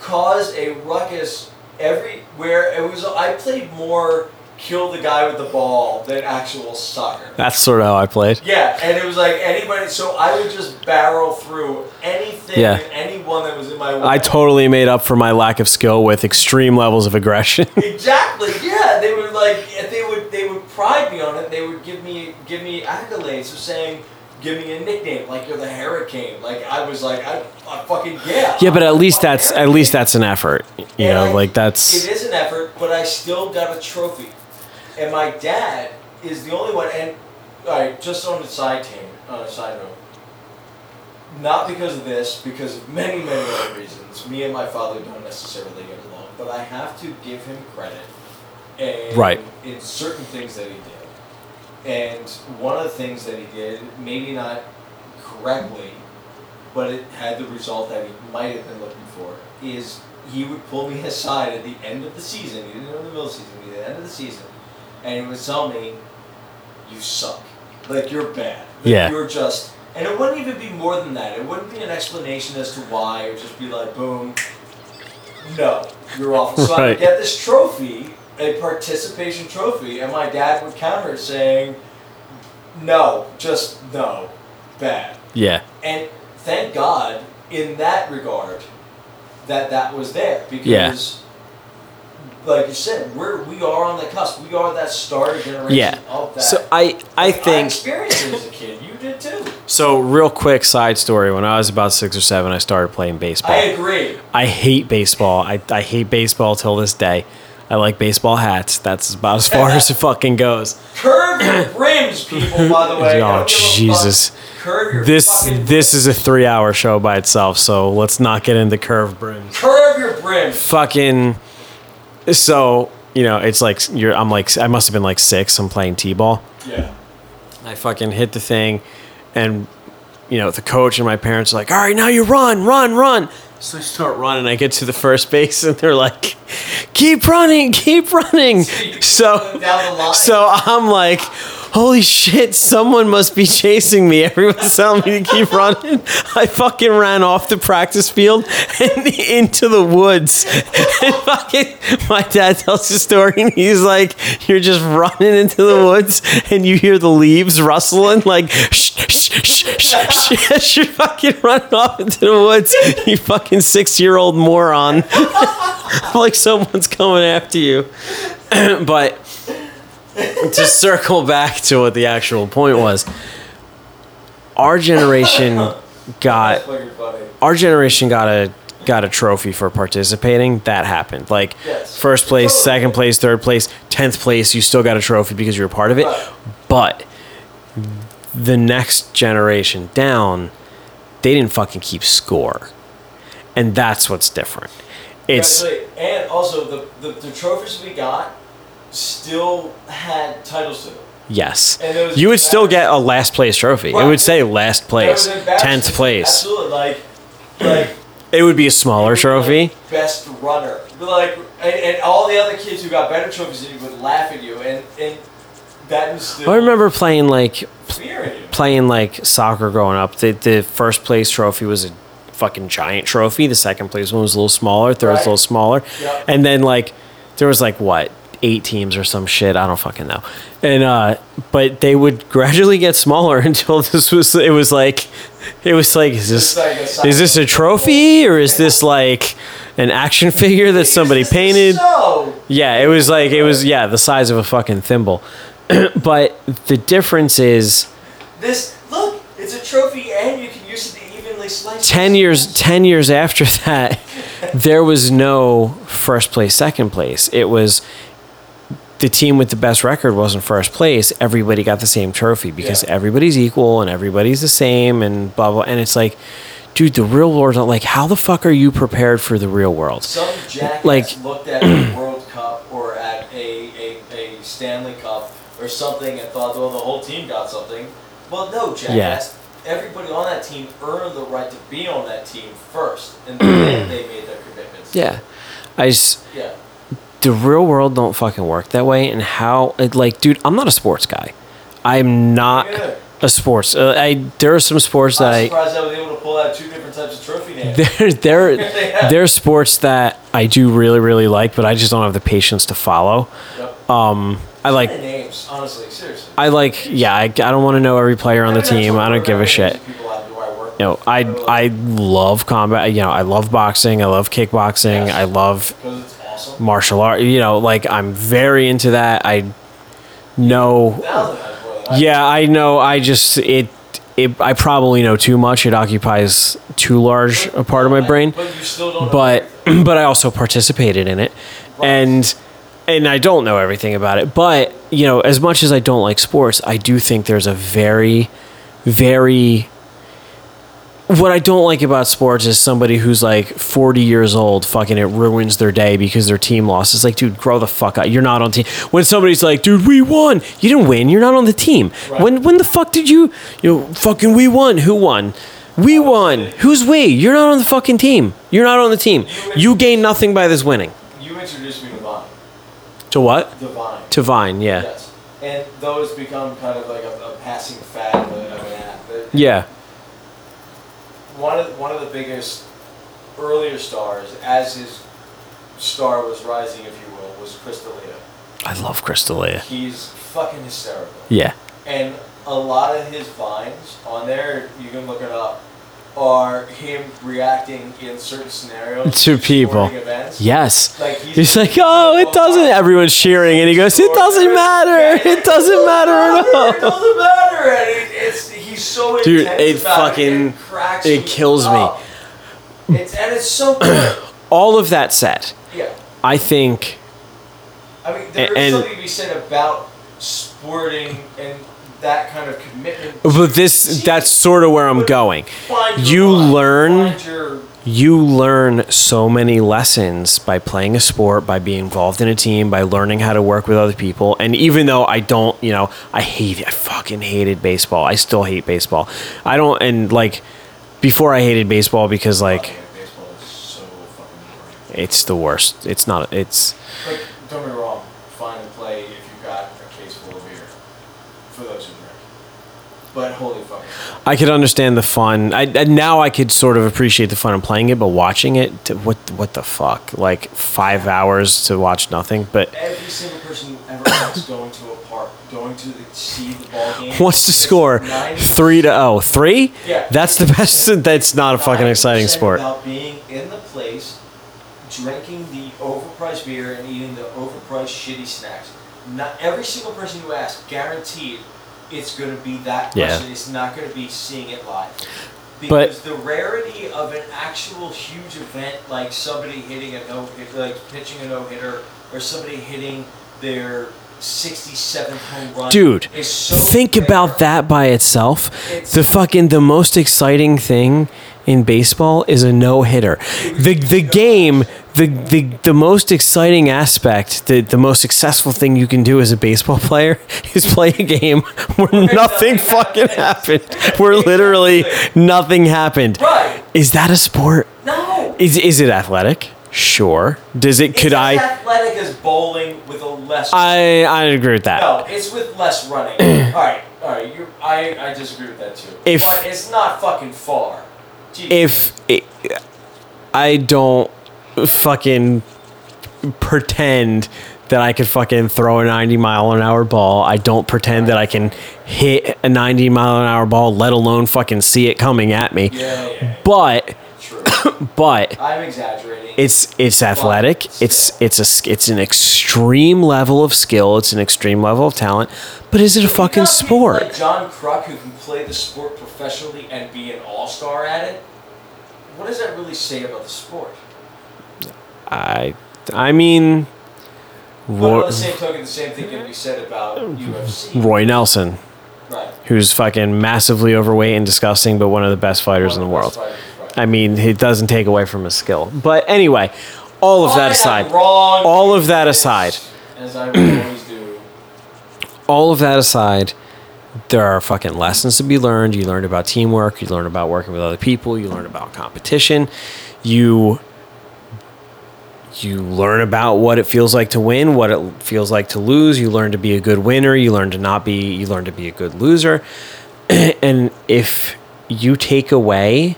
cause a ruckus everywhere. It was I played more kill the guy with the ball than actual soccer.
That's sort of how I played.
Yeah, and it was like anybody. So I would just barrel through anything
Yeah.
and anyone that was in my way.
I totally made up for my lack of skill with extreme levels of aggression.
Exactly. Yeah, they would like they would they would pride me on it. They would give me give me accolades of saying give me a nickname like you're the Hurricane. Like I was like I, I fucking yeah.
yeah, but at least that's at least that's an effort. You
And
know,
I-
like that's
It is an effort, but I still got a trophy. And my dad is the only one. And all right, just on the side team, on a side note, not because of this, because of many, many other reasons. Me and my father don't necessarily get along, but I have to give him credit. And
Right.
In certain things that he did. And one of the things that he did, maybe not correctly, but it had the result that he might have been looking for, is he would pull me aside at the end of the season. He didn't know the middle of the season, at the end of the season, and he would tell me, "You suck. Like you're bad. Like,
Yeah.
You're just." And it wouldn't even be more than that. It wouldn't be an explanation as to why. It would just be like, "Boom, no, you're awful." So I
Right.
would get this trophy, a participation trophy, and my dad would counter saying, "No, just no, bad."
yeah.
And thank God, in that regard, that that was there because,
Yeah.
Like you said, we're we are on the cusp. We are that starter generation
Yeah.
of that.
So I I
Like, I
think
experienced it as a kid. You did too.
so. Real quick side story: When I was about six or seven, I started playing baseball.
I agree.
I hate baseball. I, I hate baseball till this day. I like baseball hats. That's about as far as it fucking goes.
Curve your brims, people. By the way.
Oh
don't give a fuck.
Jesus!
Curve your
This this is a three hour show by itself. So let's not get into curved brims.
curve your brims.
Fucking. So you know it's like you're. I'm like I must have been like six. I'm playing t-ball.
Yeah.
I fucking hit the thing, and you know the coach and my parents are like, "All right, now you run, run, run." So I start running. I get to the first base, and they're like, "Keep running, keep running." So,
Down the line.
so I'm like, "Holy shit! Someone must be chasing me." Everyone's telling me to keep running. I fucking ran off the practice field and into the woods. And fucking, my dad tells the story, and he's like, "You're just running into the woods, and you hear the leaves rustling, like shh, shh, shh, shh, shh. You're fucking running off into the woods, you fucking six year old moron. like someone's coming after you." but to circle back to what the actual point was, our generation got
That's fucking funny.
our generation got a got a trophy for participating. That happened. Like
Yes.
first place, second place, third place, tenth place, you still got a trophy because you were part of it.
Right.
But the next generation down, they didn't fucking keep score. And that's what's different. It's
and also the, the the trophies we got still had titles to them.
yes.
Was
You would still get a last place trophy. It would say last place,
was
tenth place.
Absolutely, like, like
It would be a smaller trophy.
like, best runner. But like, and, and all the other kids who got better trophies than you would laugh at you, and and that instilled
I remember playing like playing like soccer growing up. The the first place trophy was a fucking giant trophy. The second place one was a little smaller. Third was a little smaller.
Yep.
And then like there was like what eight teams or some shit. I don't fucking know. And uh, but they would gradually get smaller until this was. It was like it was like is this
a
is this a trophy or is this like an action figure that somebody painted? Yeah, it was like it was yeah the size of a fucking thimble. but the difference is
this look, it's a trophy, and you can use it to evenly slice.
10 years 10 years after that there was no first place second place it was the team with the best record wasn't first place everybody got the same trophy because
Yeah.
everybody's equal and everybody's the same and blah blah and it's like dude the real world like how the fuck are you prepared for the real world
Some jackass
Like-
looked at a World Cup or at a, a, a Stanley Cup or something and thought, well, the whole team got something. Well, no, jackass. Everybody on that team earned the right to be on that team first, and then they made their commitments.
yeah i just
Yeah.
The real world don't fucking work that way and how it, like dude i'm not a sports guy i'm not
Yeah.
a sports uh, i there are some sports that
I'm
i
surprised I was able to pull out two different types of trophy names.
They're they're they're sports that I do really really like, but I just don't have the patience to follow.
Yep.
Um, I like
names, honestly, seriously.
I like yeah. I, I don't want to know every player on the team. I don't give a shit.
People out there who I work
You know, I I love combat. You know, I love boxing. I love kickboxing. I love
awesome.
martial art. You know, like I'm very into that. I know.
Thousand times more than I
Yeah, I know. I just it. It, I probably know too much. It occupies too large a part of my brain.
But you still don't.
but but I also participated in it, and and I don't know everything about it. But you know, as much as I don't like sports, I do think there's a very, very. What I don't like about sports is somebody who's like 40 years old, fucking it ruins their day because their team lost. It's like, dude, grow the fuck up. You're not on team. When somebody's like, dude, we won. You didn't win. You're not on the team.
Right.
When when the fuck did you, you know, fucking we won. Who won? We oh, won. Who's we? You're not on the fucking team. You're not on the team. You gain nothing by this winning.
you introduced me to Vine.
To what?
The Vine.
To Vine, yeah.
Yes. And those become kind of like a, a passing fad of, an app.
Yeah.
One of one of the biggest earlier stars, as his star was rising, if you will, was Crystalia.
I love Crystalia.
He's fucking hysterical.
Yeah.
And a lot of his vines on there, you can look it up, are him reacting in certain scenarios
To people.
Events.
Yes.
Like he's,
He's like, oh, it doesn't. Everyone's cheering, and he goes, it doesn't matter. It doesn't matter at all.
It doesn't matter. And it, it's so
Dude, it fucking-
It,
it
me
kills me.
It's and it's so good.
All of that said,
yeah.
I think
I mean, there's
And-
something to be said about sporting and that kind of commitment.
But this that's sort of where I'm going. You learn you learn so many lessons by playing a sport, by being involved in a team, by learning how to work with other people. And even though I don't, you know, I hate I fucking hated baseball. I still hate baseball. I don't and like before I hated baseball because like
baseball is so fucking boring.
it's the worst. It's not it's
But don't get me wrong, fine to play if you've got a case full of beer. For those who drink. But holy.
I could understand the fun. I and now I could sort of appreciate the fun of playing it, but watching it, to, what what the fuck? Like five hours to watch nothing. But
Every single person who ever likes going to a park, going to the, see the ball game.
what's the score? Three to oh, three?
Yeah.
That's the best. That's not a fucking exciting sport.
About being in the place, drinking the overpriced beer and eating the overpriced shitty snacks. Not every single person you ask, guaranteed, it's going to be that
Yeah.
It's not going to be seeing it live.
But-
Because the rarity of an actual huge event, like somebody hitting a no, like pitching a no hitter, or somebody hitting their 67th home run,
Dude,
is so
think
rare.
about that by itself.
It's-
The fucking the most exciting thing in baseball is a no hitter. The the game, the, the the most exciting aspect, the the most successful thing you can do as a baseball player is play a game where nothing fucking happened. Where literally nothing happened. Is that a sport?
No.
Is is it athletic? Sure. Does it could
it's
I
athletic as bowling with a less.
I I agree with that.
no, it's with less running. all right, all right. You, I, I disagree with that too.
If-
but it's not fucking far.
If it, I don't fucking pretend that I could fucking throw a 90 mile an hour ball, I don't pretend that I can hit a 90 mile an hour ball, let alone fucking see it coming at me.
yeah, yeah,
But. but
I'm exaggerating.
it's it's athletic. It's it's a it's an extreme level of skill. It's an extreme level of talent. But is it a fucking sport?
Like John Kruk, who can play the sport professionally and be an all star at it. What does that really say about the sport?
I I mean,
But on
Roy,
the same token, the same thing can be said about UFC.
Roy Nelson.
Right.
who's fucking massively overweight and disgusting, but one of the best fighters in the world.
best fighters, right.
I mean, it doesn't take away from his skill. But anyway, all of
I
that aside, all of that aside,
as I always do.
all of that aside, there are fucking lessons to be learned. You learn about teamwork, you learn about working with other people, you learn about competition, you you learn about what it feels like to win, what it feels like to lose. You learn to be a good winner, you learn to not be you learn to be a good loser. and if you take away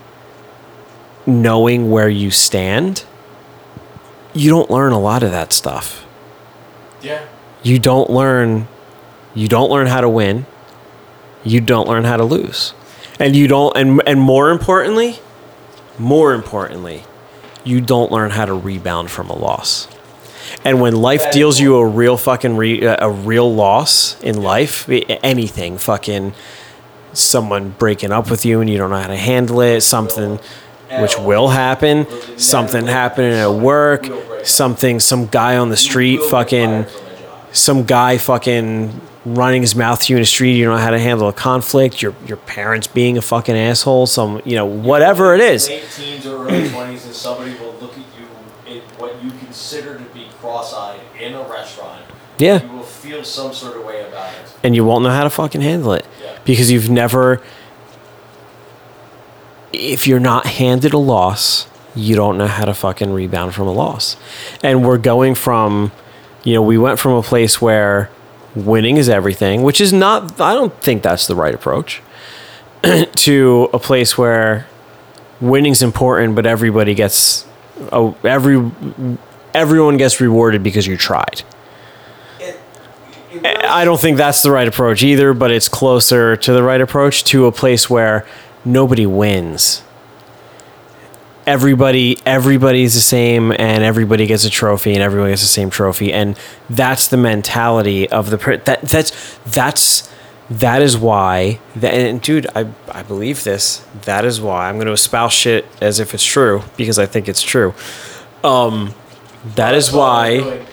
knowing where you stand, you don't learn a lot of that stuff.
Yeah.
You don't learn you don't learn how to win. You don't learn how to lose. And you don't and and more importantly, more importantly, you don't learn how to rebound from a loss. And when life deals you a real fucking re, a real loss in life, eh, anything, fucking someone breaking up with you and you don't know how to handle it, something which will happen, something happening at work, something some guy on the street fucking some guy fucking running his mouth to you in the street, you don't know how to handle a conflict, your your parents being a fucking asshole, some you know, whatever it is.
Late teens or early twenties, and somebody will look at you in what you consider to be cross-eyed in a restaurant.
Yeah.
You will feel some sort of way about it.
and you won't know how to fucking handle it
Yeah.
because you've never if you're not handed a loss you don't know how to fucking rebound from a loss. And we're going from you know we went from a place where winning is everything which is not i don't think that's the right approach to a place where winning's important but everybody gets oh every everyone gets rewarded because you tried.
It, it really-
I don't think that's the right approach either, but it's closer to the right approach to a place where nobody wins. Everybody everybody's the same and everybody gets a trophy and everyone gets the same trophy and that's the mentality of the that that's that's that is why that, and dude I I believe this that is why I'm going to espouse shit as if it's true because I think it's true. Um that is
That's all I'm
why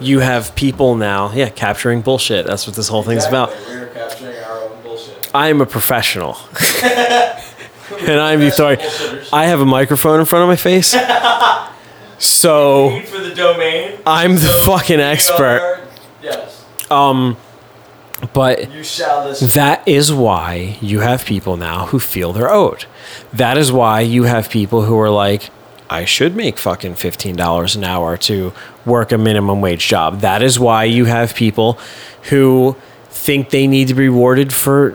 you have people now, yeah, capturing bullshit. That's what this whole thing's about. I am a professional. and I'm.
Bullshitters.
I have a microphone in front of my face. So
for the domain.
I'm the fucking expert.
Yes.
Um,
but shall listen.
that is why you have people now who feel they're owed. That is why you have people who are like, I should make fucking $15 an hour to work a minimum wage job. That is why you have people who think they need to be rewarded for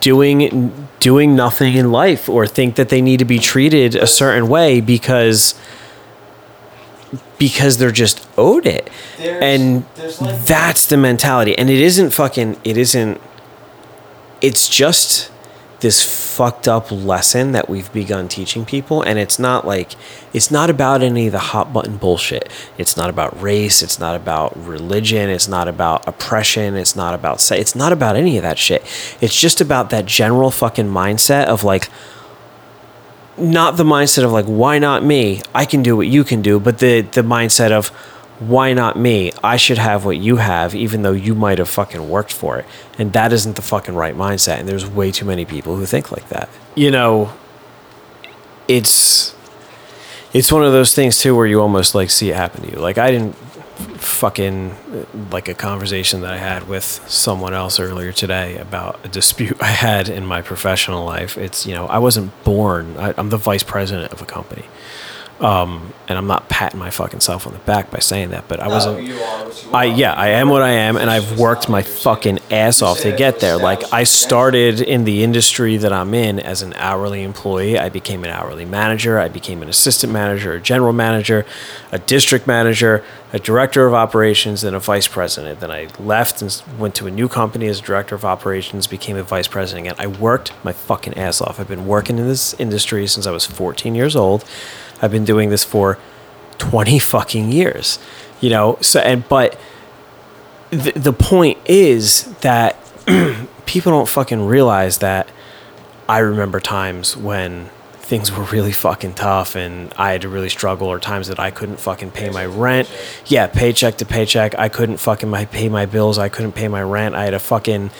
doing doing nothing in life or think that they need to be treated a certain way because because they're just owed it.
There's-
and
there's like-
that's the mentality. And it isn't fucking it isn't it's just this fucked up lesson that we've begun teaching people and it's not like it's not about any of the hot button bullshit. It's not about race it's not about religion it's not about oppression it's not about se- it's not about any of that shit. It's just about that general fucking mindset of like not the mindset of like why not me? I can do what you can do but the the mindset of why not me? I should have what you have even though you might have fucking worked for it. And that isn't the fucking right mindset. And there's way too many people who think like that. You know it's it's one of those things too where you almost like see it happen to you. Like i didn't fucking like a conversation that i had with someone else earlier today about a dispute i had in my professional life. It's you know i wasn't born. I, i'm the vice president of a company um, and i'm not patting my fucking self on the back by saying that but i
No,
wasn't
you are what you
I yeah, I am what I am, and I've worked my fucking ass off to get there. Like I started in the industry that I'm in as an hourly employee. I became an hourly manager. I became an assistant manager, a general manager, a district manager, a director of operations, then a vice president. Then I left and went to a new company as director of operations, became a vice president again. I worked my fucking ass off. I've been working in this industry since I was 14 years old. I've been doing this for 20 fucking years. You know, so and but the, the point is that people don't fucking realize that I remember times when things were really fucking tough and I had to really struggle or times that I couldn't fucking pay my rent. Yeah, paycheck to paycheck. I couldn't fucking my, pay my bills. I couldn't pay my rent. I had a fucking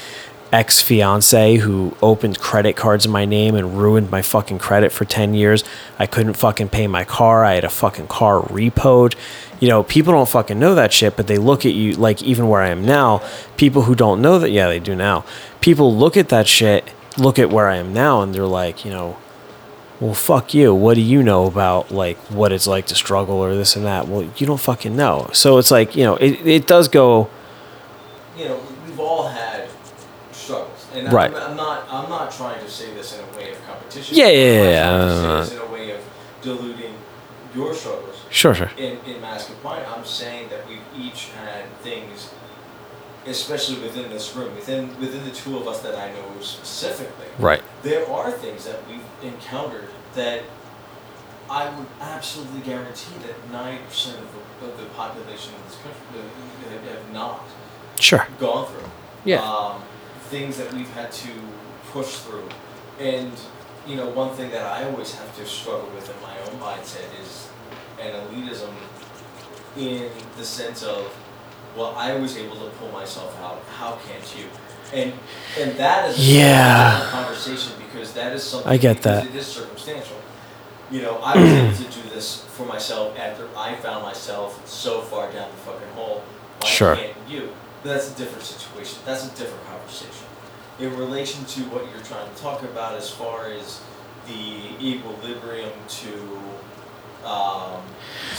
ex fiance who opened credit cards in my name and ruined my fucking credit for 10 years. I couldn't fucking pay my car. I had a fucking car repoed. You know, people don't fucking know that shit, but they look at you like even where I am now, people who don't know that, yeah, they do now. People look at that shit, look at where I am now, and they're like, you know, well, fuck you. What do you know about like what it's like to struggle or this and that? Well, you don't fucking know. So it's like, you know, it, it does go,
you know, we've all had and
Right.
I'm, I'm not. I'm not trying to say this in a way of competition.
Yeah, yeah,
I'm
yeah,
not trying to
uh,
say this in a way of diluting your struggles
Sure, sure.
in, in Mask of Mine. I'm saying that we've each had things, especially within this room, within within the two of us that I know specifically.
Right.
There are things that we've encountered that I would absolutely guarantee that 90% of the, of the population in this country uh, have- have not
Sure.
gone through.
Yeah.
Um, things that we've had to push through. And, you know, one thing that I always have to struggle with in my own mindset is an elitism in the sense of, well, I was able to pull myself out. How can't you? And and that is a
Yeah.
conversation because that is something
I get that.
it is circumstantial. You know, I was able to do this for myself after I found myself so far down the fucking hole. Why
Sure.
can't you? But that's a different situation. That's a different conversation. In relation to what you're trying to talk about, as far as the equilibrium to, um,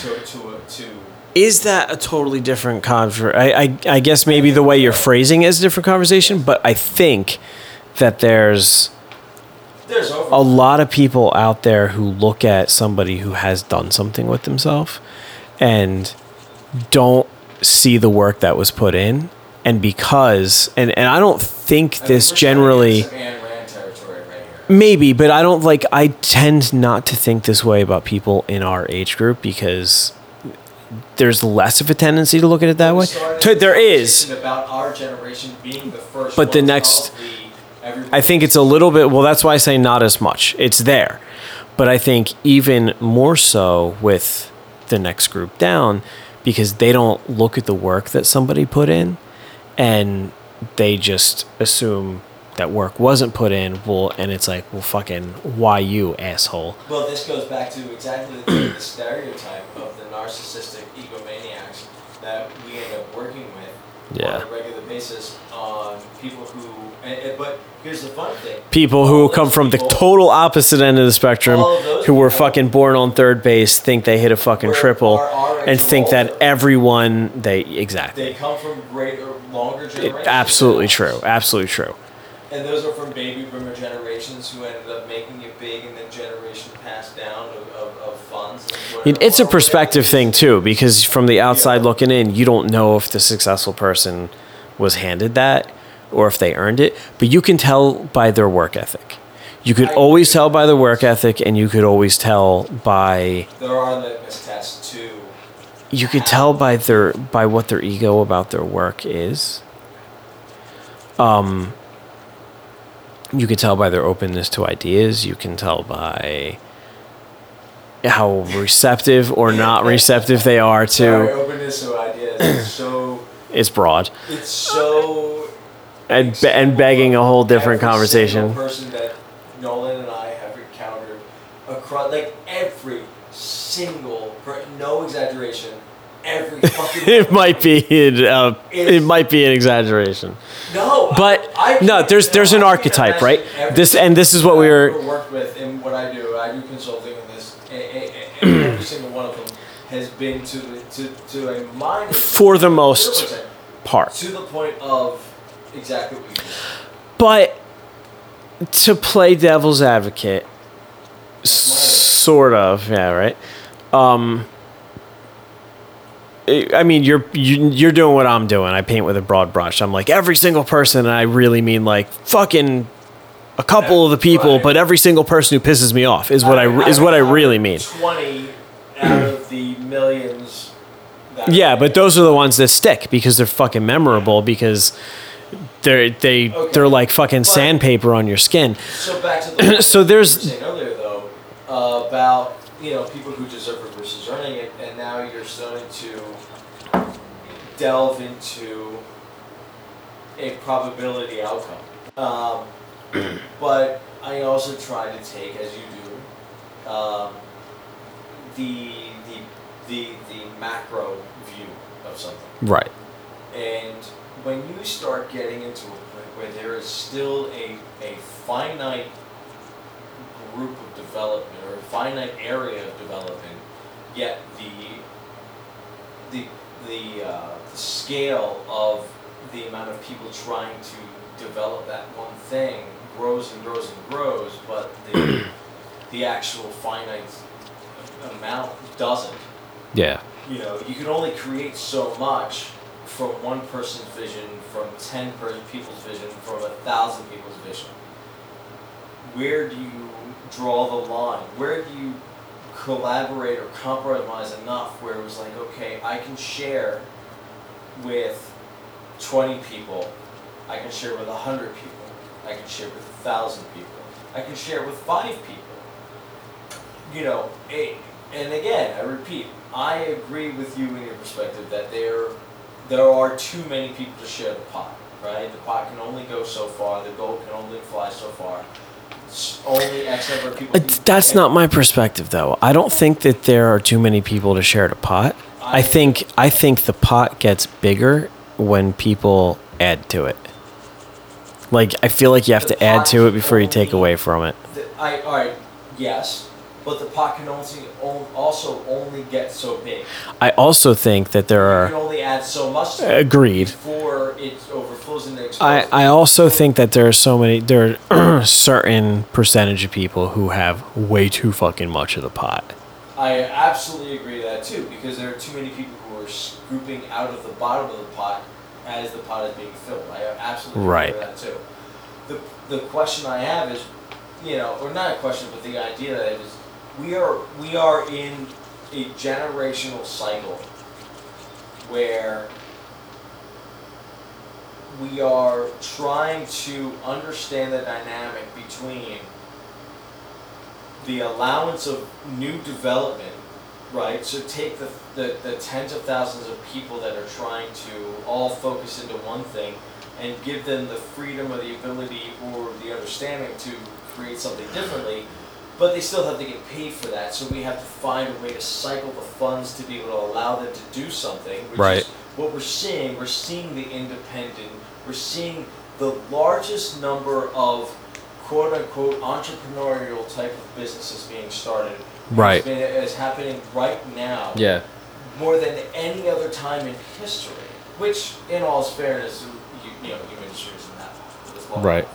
to to to
Is that a totally different conver? I, I I guess maybe the way you're phrasing it is a different conversation, but I think that there's
there's
a lot of people out there who look at somebody who has done something with themselves and don't see the work that was put in and because and, and i don't think
I
this generally
starting to get some Ayn Rand territory right here.
maybe but i don't like i tend not to think this way about people in our age group because there's less of a tendency to look at it that way To- there is
about our generation being the first.
But the next-
the-
I think it's a little bit. Well, that's why I say not as much. It's there, but I think even more so with the next group down because they don't look at the work that somebody put in, and they just assume that work wasn't put in. Well, and it's like, well, fucking, why you asshole?
Well, this goes back to exactly the, the stereotype of the narcissistic egomaniacs that we end up working with
Yeah.
on a regular basis on people who. And, and- but here's the fun thing:
People who come from the total opposite end of the spectrum,
of
who were fucking born on third base, think they hit a fucking triple,
are our age
and think that everyone they exactly.
They come from greater, uh, longer
It-
generations.
absolutely true. Absolutely true.
And those are from baby boomer generations who ended up making it big, and then generation passed down of, of, of funds. and
It- It's a perspective thing too, because from the outside looking in, you don't know if the successful person was handed that or if they earned it, but you can tell by their work ethic. You could always tell by the work ethic, and you could always tell by
There are litmus tests too.
you could tell by their by what their ego about their work is. Um, you could tell by their openness to ideas. You can tell by how receptive or not receptive they are
Sorry,
to.
openness to ideas is so
It's broad
it's so
and be- and begging a whole different conversation.
person that Nolan and I have encountered across like every single per, no exaggeration every fucking
It might be uh, it might be an exaggeration.
no
but-
I, I
no, there's- there's an
I
archetype, right? This- and this is what we were-
worked with in what I do I do consulting in this and, and, and every single one of them has been to the, to to a mind
For the most Part.
to the point of exactly what you did.
But to play devil's advocate, sort of, yeah, right. Um, I I mean, you're you, you're doing what I'm doing. I paint with a broad brush. I'm like every single person, and I really mean like fucking a couple of the people,
Right.
but every single person who pisses me off is what I, is what I really mean.
Twenty out of the millions. that-
Yeah, but those are the ones that stick because they're fucking memorable because they're they
Okay.
they're like fucking
But-
sandpaper on your skin.
So back to the
So there's-
you were saying earlier though uh, about you know people who deserve it versus earning it, and now you're starting to delve into a probability outcome. Um, but I also try to take, as you do, um, the the the the macro view of something.
Right.
And when you start getting into a point where there is still a, a finite group of development or a finite area of development, yet the the the, uh, the scale of the amount of people trying to develop that one thing grows and grows and grows, but the the actual finite amount doesn't.
Yeah.
You know, you can only create so much from one person's vision, from ten people's vision, from a thousand people's vision. Where do you draw the line? Where do you collaborate or compromise enough where it was like, okay, I can share with twenty people, I can share with hundred people, I can share with a thousand people, I can share with five people. You know, a, and again, I repeat, I agree with you in your perspective that there, there are too many people to share the pot, right? The pot can only go so far, the goal can only fly so far. S- Only X number of people.
That's not my perspective, though. I don't think that there are too many people to share the pot. I
I-
think I think the pot gets bigger when people add to it. Like I feel like you have
The
to add
pot
to it before you take
only-
away from it.
The- I, alright, yes, but the pot can only, also only get so big.
I also think that there
You can
are
only add so much to it
agreed.
before it overflows into
I. I also think that there are so many there are certain percentage of people who have way too fucking much of the pot.
I absolutely agree with that too, because there are too many people who are scooping out of the bottom of the pot as the pot is being filled. I absolutely
Right.
agree with that too. The, the question I have is, you know, or not a question, but the idea that is, we are we are in a generational cycle where we are trying to understand the dynamic between the allowance of new development, right? So take the, the, the tens of thousands of people that are trying to all focus into one thing and give them the freedom or the ability or the understanding to create something differently, but they still have to get paid for that. So we have to find a way to cycle the funds to be able to allow them to do something, which
Right.
is what we're seeing. We're seeing the independent, we're seeing the largest number of quote unquote entrepreneurial type of businesses being started.
Right.
Been, it's happening right now
Yeah.
more than any other time in history. Which, in all fairness, you, you know, human history isn't that as long.
Right.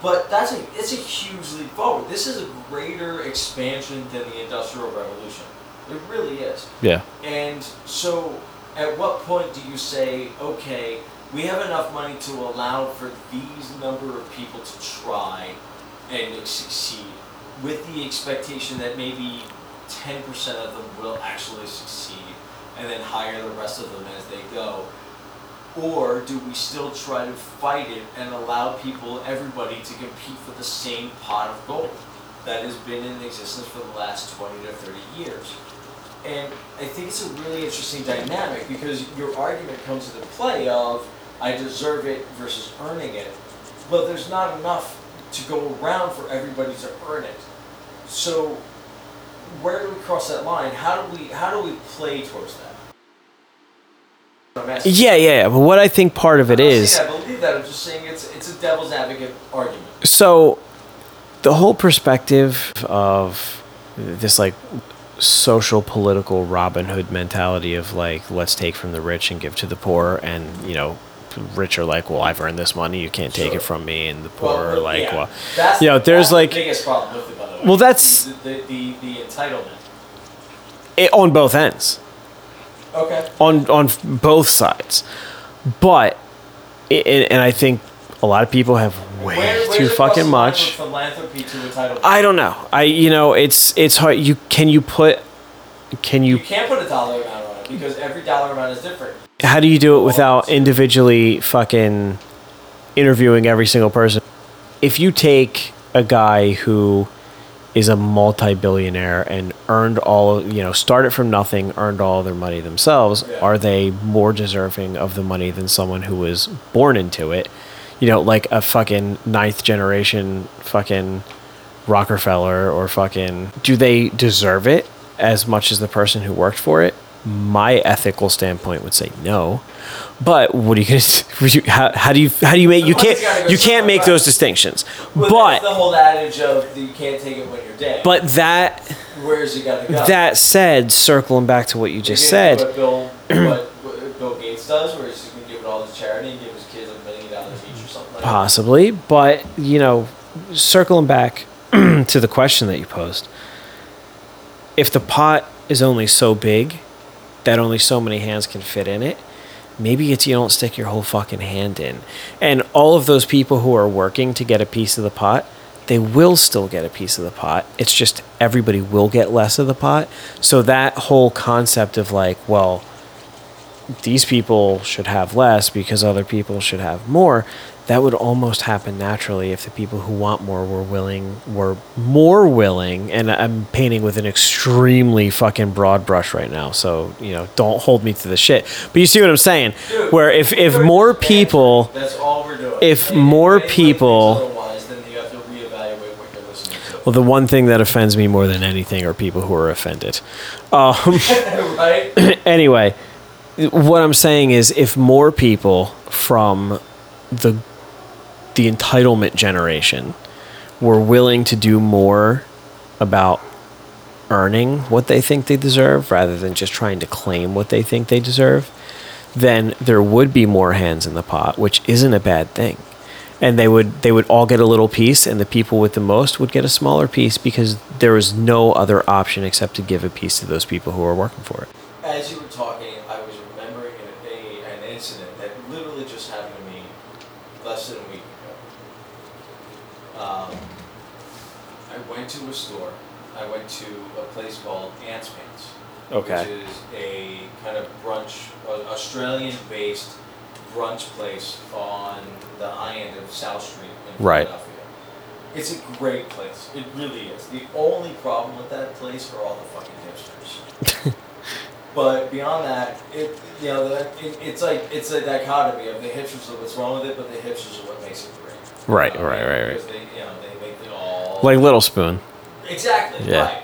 But that's a it's a huge leap forward. This is a greater expansion than the Industrial Revolution. It really is.
Yeah.
And so, at what point do you say, okay, we have enough money to allow for these number of people to try and succeed, with the expectation that maybe 10% of them will actually succeed, and then hire the rest of them as they go? Or do we still try to fight it and allow people, everybody, to compete for the same pot of gold that has been in existence for the last 20 to 30 years? And I think it's a really interesting dynamic because your argument comes into play of I deserve it versus earning it. Well, there's not enough to go around for everybody to earn it. So where do we cross that line? How do we how do we play towards that?
Yeah, yeah, yeah. But what I think part of it
I'm
is
I believe that. I'm just saying it's it's a devil's advocate argument.
so the whole perspective of this like social political Robin Hood mentality of like let's take from the rich and give to the poor and you know rich are like well I've earned this money you can't take
Sure.
it from me and the poor are
Well,
like
yeah.
well
that's,
you know, there's like-
the biggest problem with the.
Well, that's-
the the, the, the entitlement.
it, on both ends
Okay.
on on both sides but it, and I think a lot of people have way
Where-
too fucking much
philanthropy to entitlement.
I don't know I you know it's it's hard you can you put can
you
you
can't put a dollar amount on it because every dollar amount is different.
how do you do it without individually fucking interviewing every single person? If you take a guy who is a multi-billionaire and earned all, you know, started from nothing, earned all their money themselves,
Yeah.
are they more deserving of the money than someone who was born into it? You know, like a fucking ninth generation fucking Rockefeller or fucking do they deserve it as much as the person who worked for it? My ethical standpoint would say no. But what are you gonna? How, how do you how do you make you can't you can't make those distinctions.
Well,
But
the whole adage of you can't take it when you're dead.
but that
where's it gotta go?
that said, circling back to what you just said,
What Bill, what, what Bill Gates does, where he's gonna give it all to charity and give his kids a million dollars each or something like that.
possibly, but you know, circling back to the question that you posed, if the pot is only so big that only so many hands can fit in it, maybe it's you don't stick your whole fucking hand in. And all of those people who are working to get a piece of the pot, they will still get a piece of the pot. It's just everybody will get less of the pot. So that whole concept of like, well, these people should have less because other people should have more that would almost happen naturally if the people who want more were willing were more willing and i'm painting with an extremely fucking broad brush right now so you know don't hold me to the shit but you see what i'm saying
Dude,
where if if more people
That's all we're doing.
if
And
more
anybody
people-
Otherwise, then you have to reevaluate what you're listening to.
well the one thing that offends me more than anything are people who are offended um
right?
anyway, what I'm saying is if more people from the the entitlement generation were willing to do more about earning what they think they deserve rather than just trying to claim what they think they deserve, then there would be more hands in the pot, which isn't a bad thing. And they would they would all get a little piece and the people with the most would get a smaller piece because there was no other option except to give a piece to those people who are working for it.
As you were talking, I was remembering a, a, an incident that literally just happened to me less than a week ago. Um, I went to a store. I went to a place called Ants Pants.
Okay.
Which is a kind of brunch, uh, Australian-based brunch place on the high end of South Street in
Right.
Philadelphia. It's a great place. It really is. The only problem with that place are all the fucking hipsters. But beyond that, it you know it, it's like it's a dichotomy of the hipsters are what's wrong with it, but the hipsters are what makes it great.
Right, right, right, right.
Because they you know they make it all
Like Little Spoon.
exactly
Yeah.
right.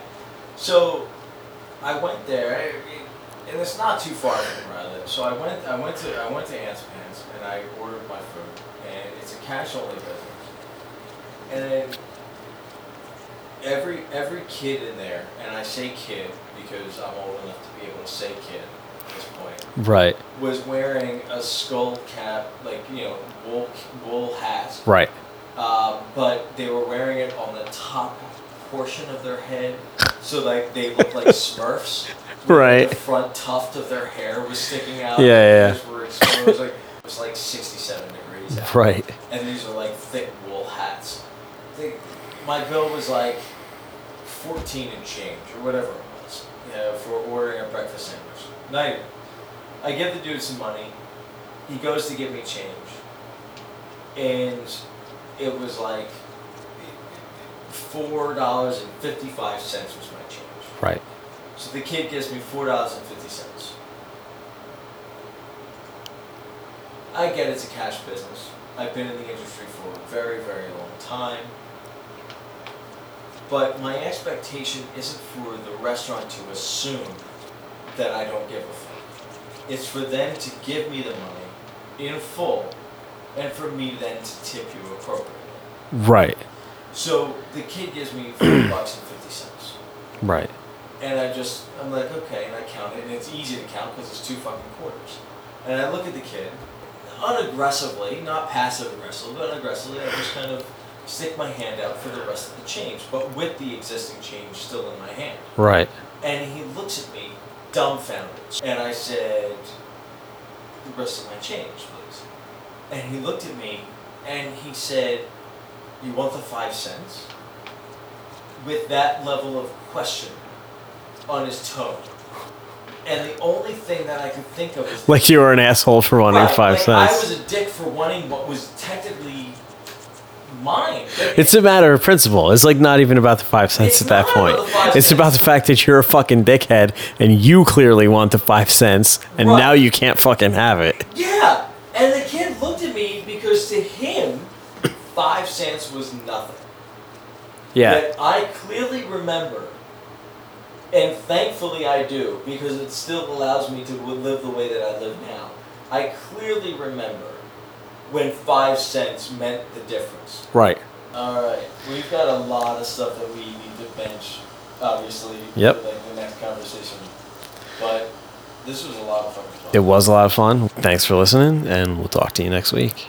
So I went there, and it's not too far from where I live. So I went I went to I went to Ants Pants and I ordered my food, and it's a cash only business, and then every every kid in there, and I say kid because I'm old enough to be able to say kid at this point,
Right.
was wearing a skull cap, like you know, wool wool hat.
Right.
Um, but they were wearing it on the top portion of their head, so like they looked like Smurfs.
Right.
The front tuft of their hair was sticking out.
Yeah, yeah,
Were exposed. like, it was like 67 degrees out.
Right.
And these are like thick wool hats. They, my bill was like 14 and change or whatever it was, you know, for ordering a breakfast sandwich. Even. I give the dude some money. He goes to give me change. And it was like four dollars and fifty five cents was my change.
Right.
So the kid gives me four dollars and fifty cents. I get it's a cash business. I've been in the industry for a very, very long time. But my expectation isn't for the restaurant to assume that I don't give a fuck. It's for them to give me the money in full and for me then to tip you appropriately.
Right.
So the kid gives me four bucks and fifty cents.
Right.
And I just, I'm like, okay, and I count it, and it's easy to count because it's two fucking quarters. And I look at the kid, unaggressively, not passive aggressively, but unaggressively, I just kind of stick my hand out for the rest of the change, but with the existing change still in my hand.
Right.
And he looks at me, dumbfounded. And I said, the rest of my change, please. And he looked at me, and he said, you want the five cents? With that level of question on his tone. And the only thing that I could think of is
Like you were an asshole for wanting
Right,
five
like, I
cents.
was a dick for wanting what was technically mine.
It's a matter of principle. It's like not even about the five cents
It's
at that point.
about the five
It's
cents.
about the fact that you're a fucking dickhead and you clearly want the five cents and
Right.
now you can't fucking have it.
Yeah, and the kid looked at me because to him, five cents was nothing.
Yeah.
That I clearly remember, and thankfully I do, because it still allows me to live the way that I live now. I clearly remember when five cents meant the difference.
Right.
All right, we've got a lot of stuff that we need to bench, obviously,
Yep.
for like the next conversation. But this was a lot of fun.
It was a lot of fun. Thanks for listening and we'll talk to you next week.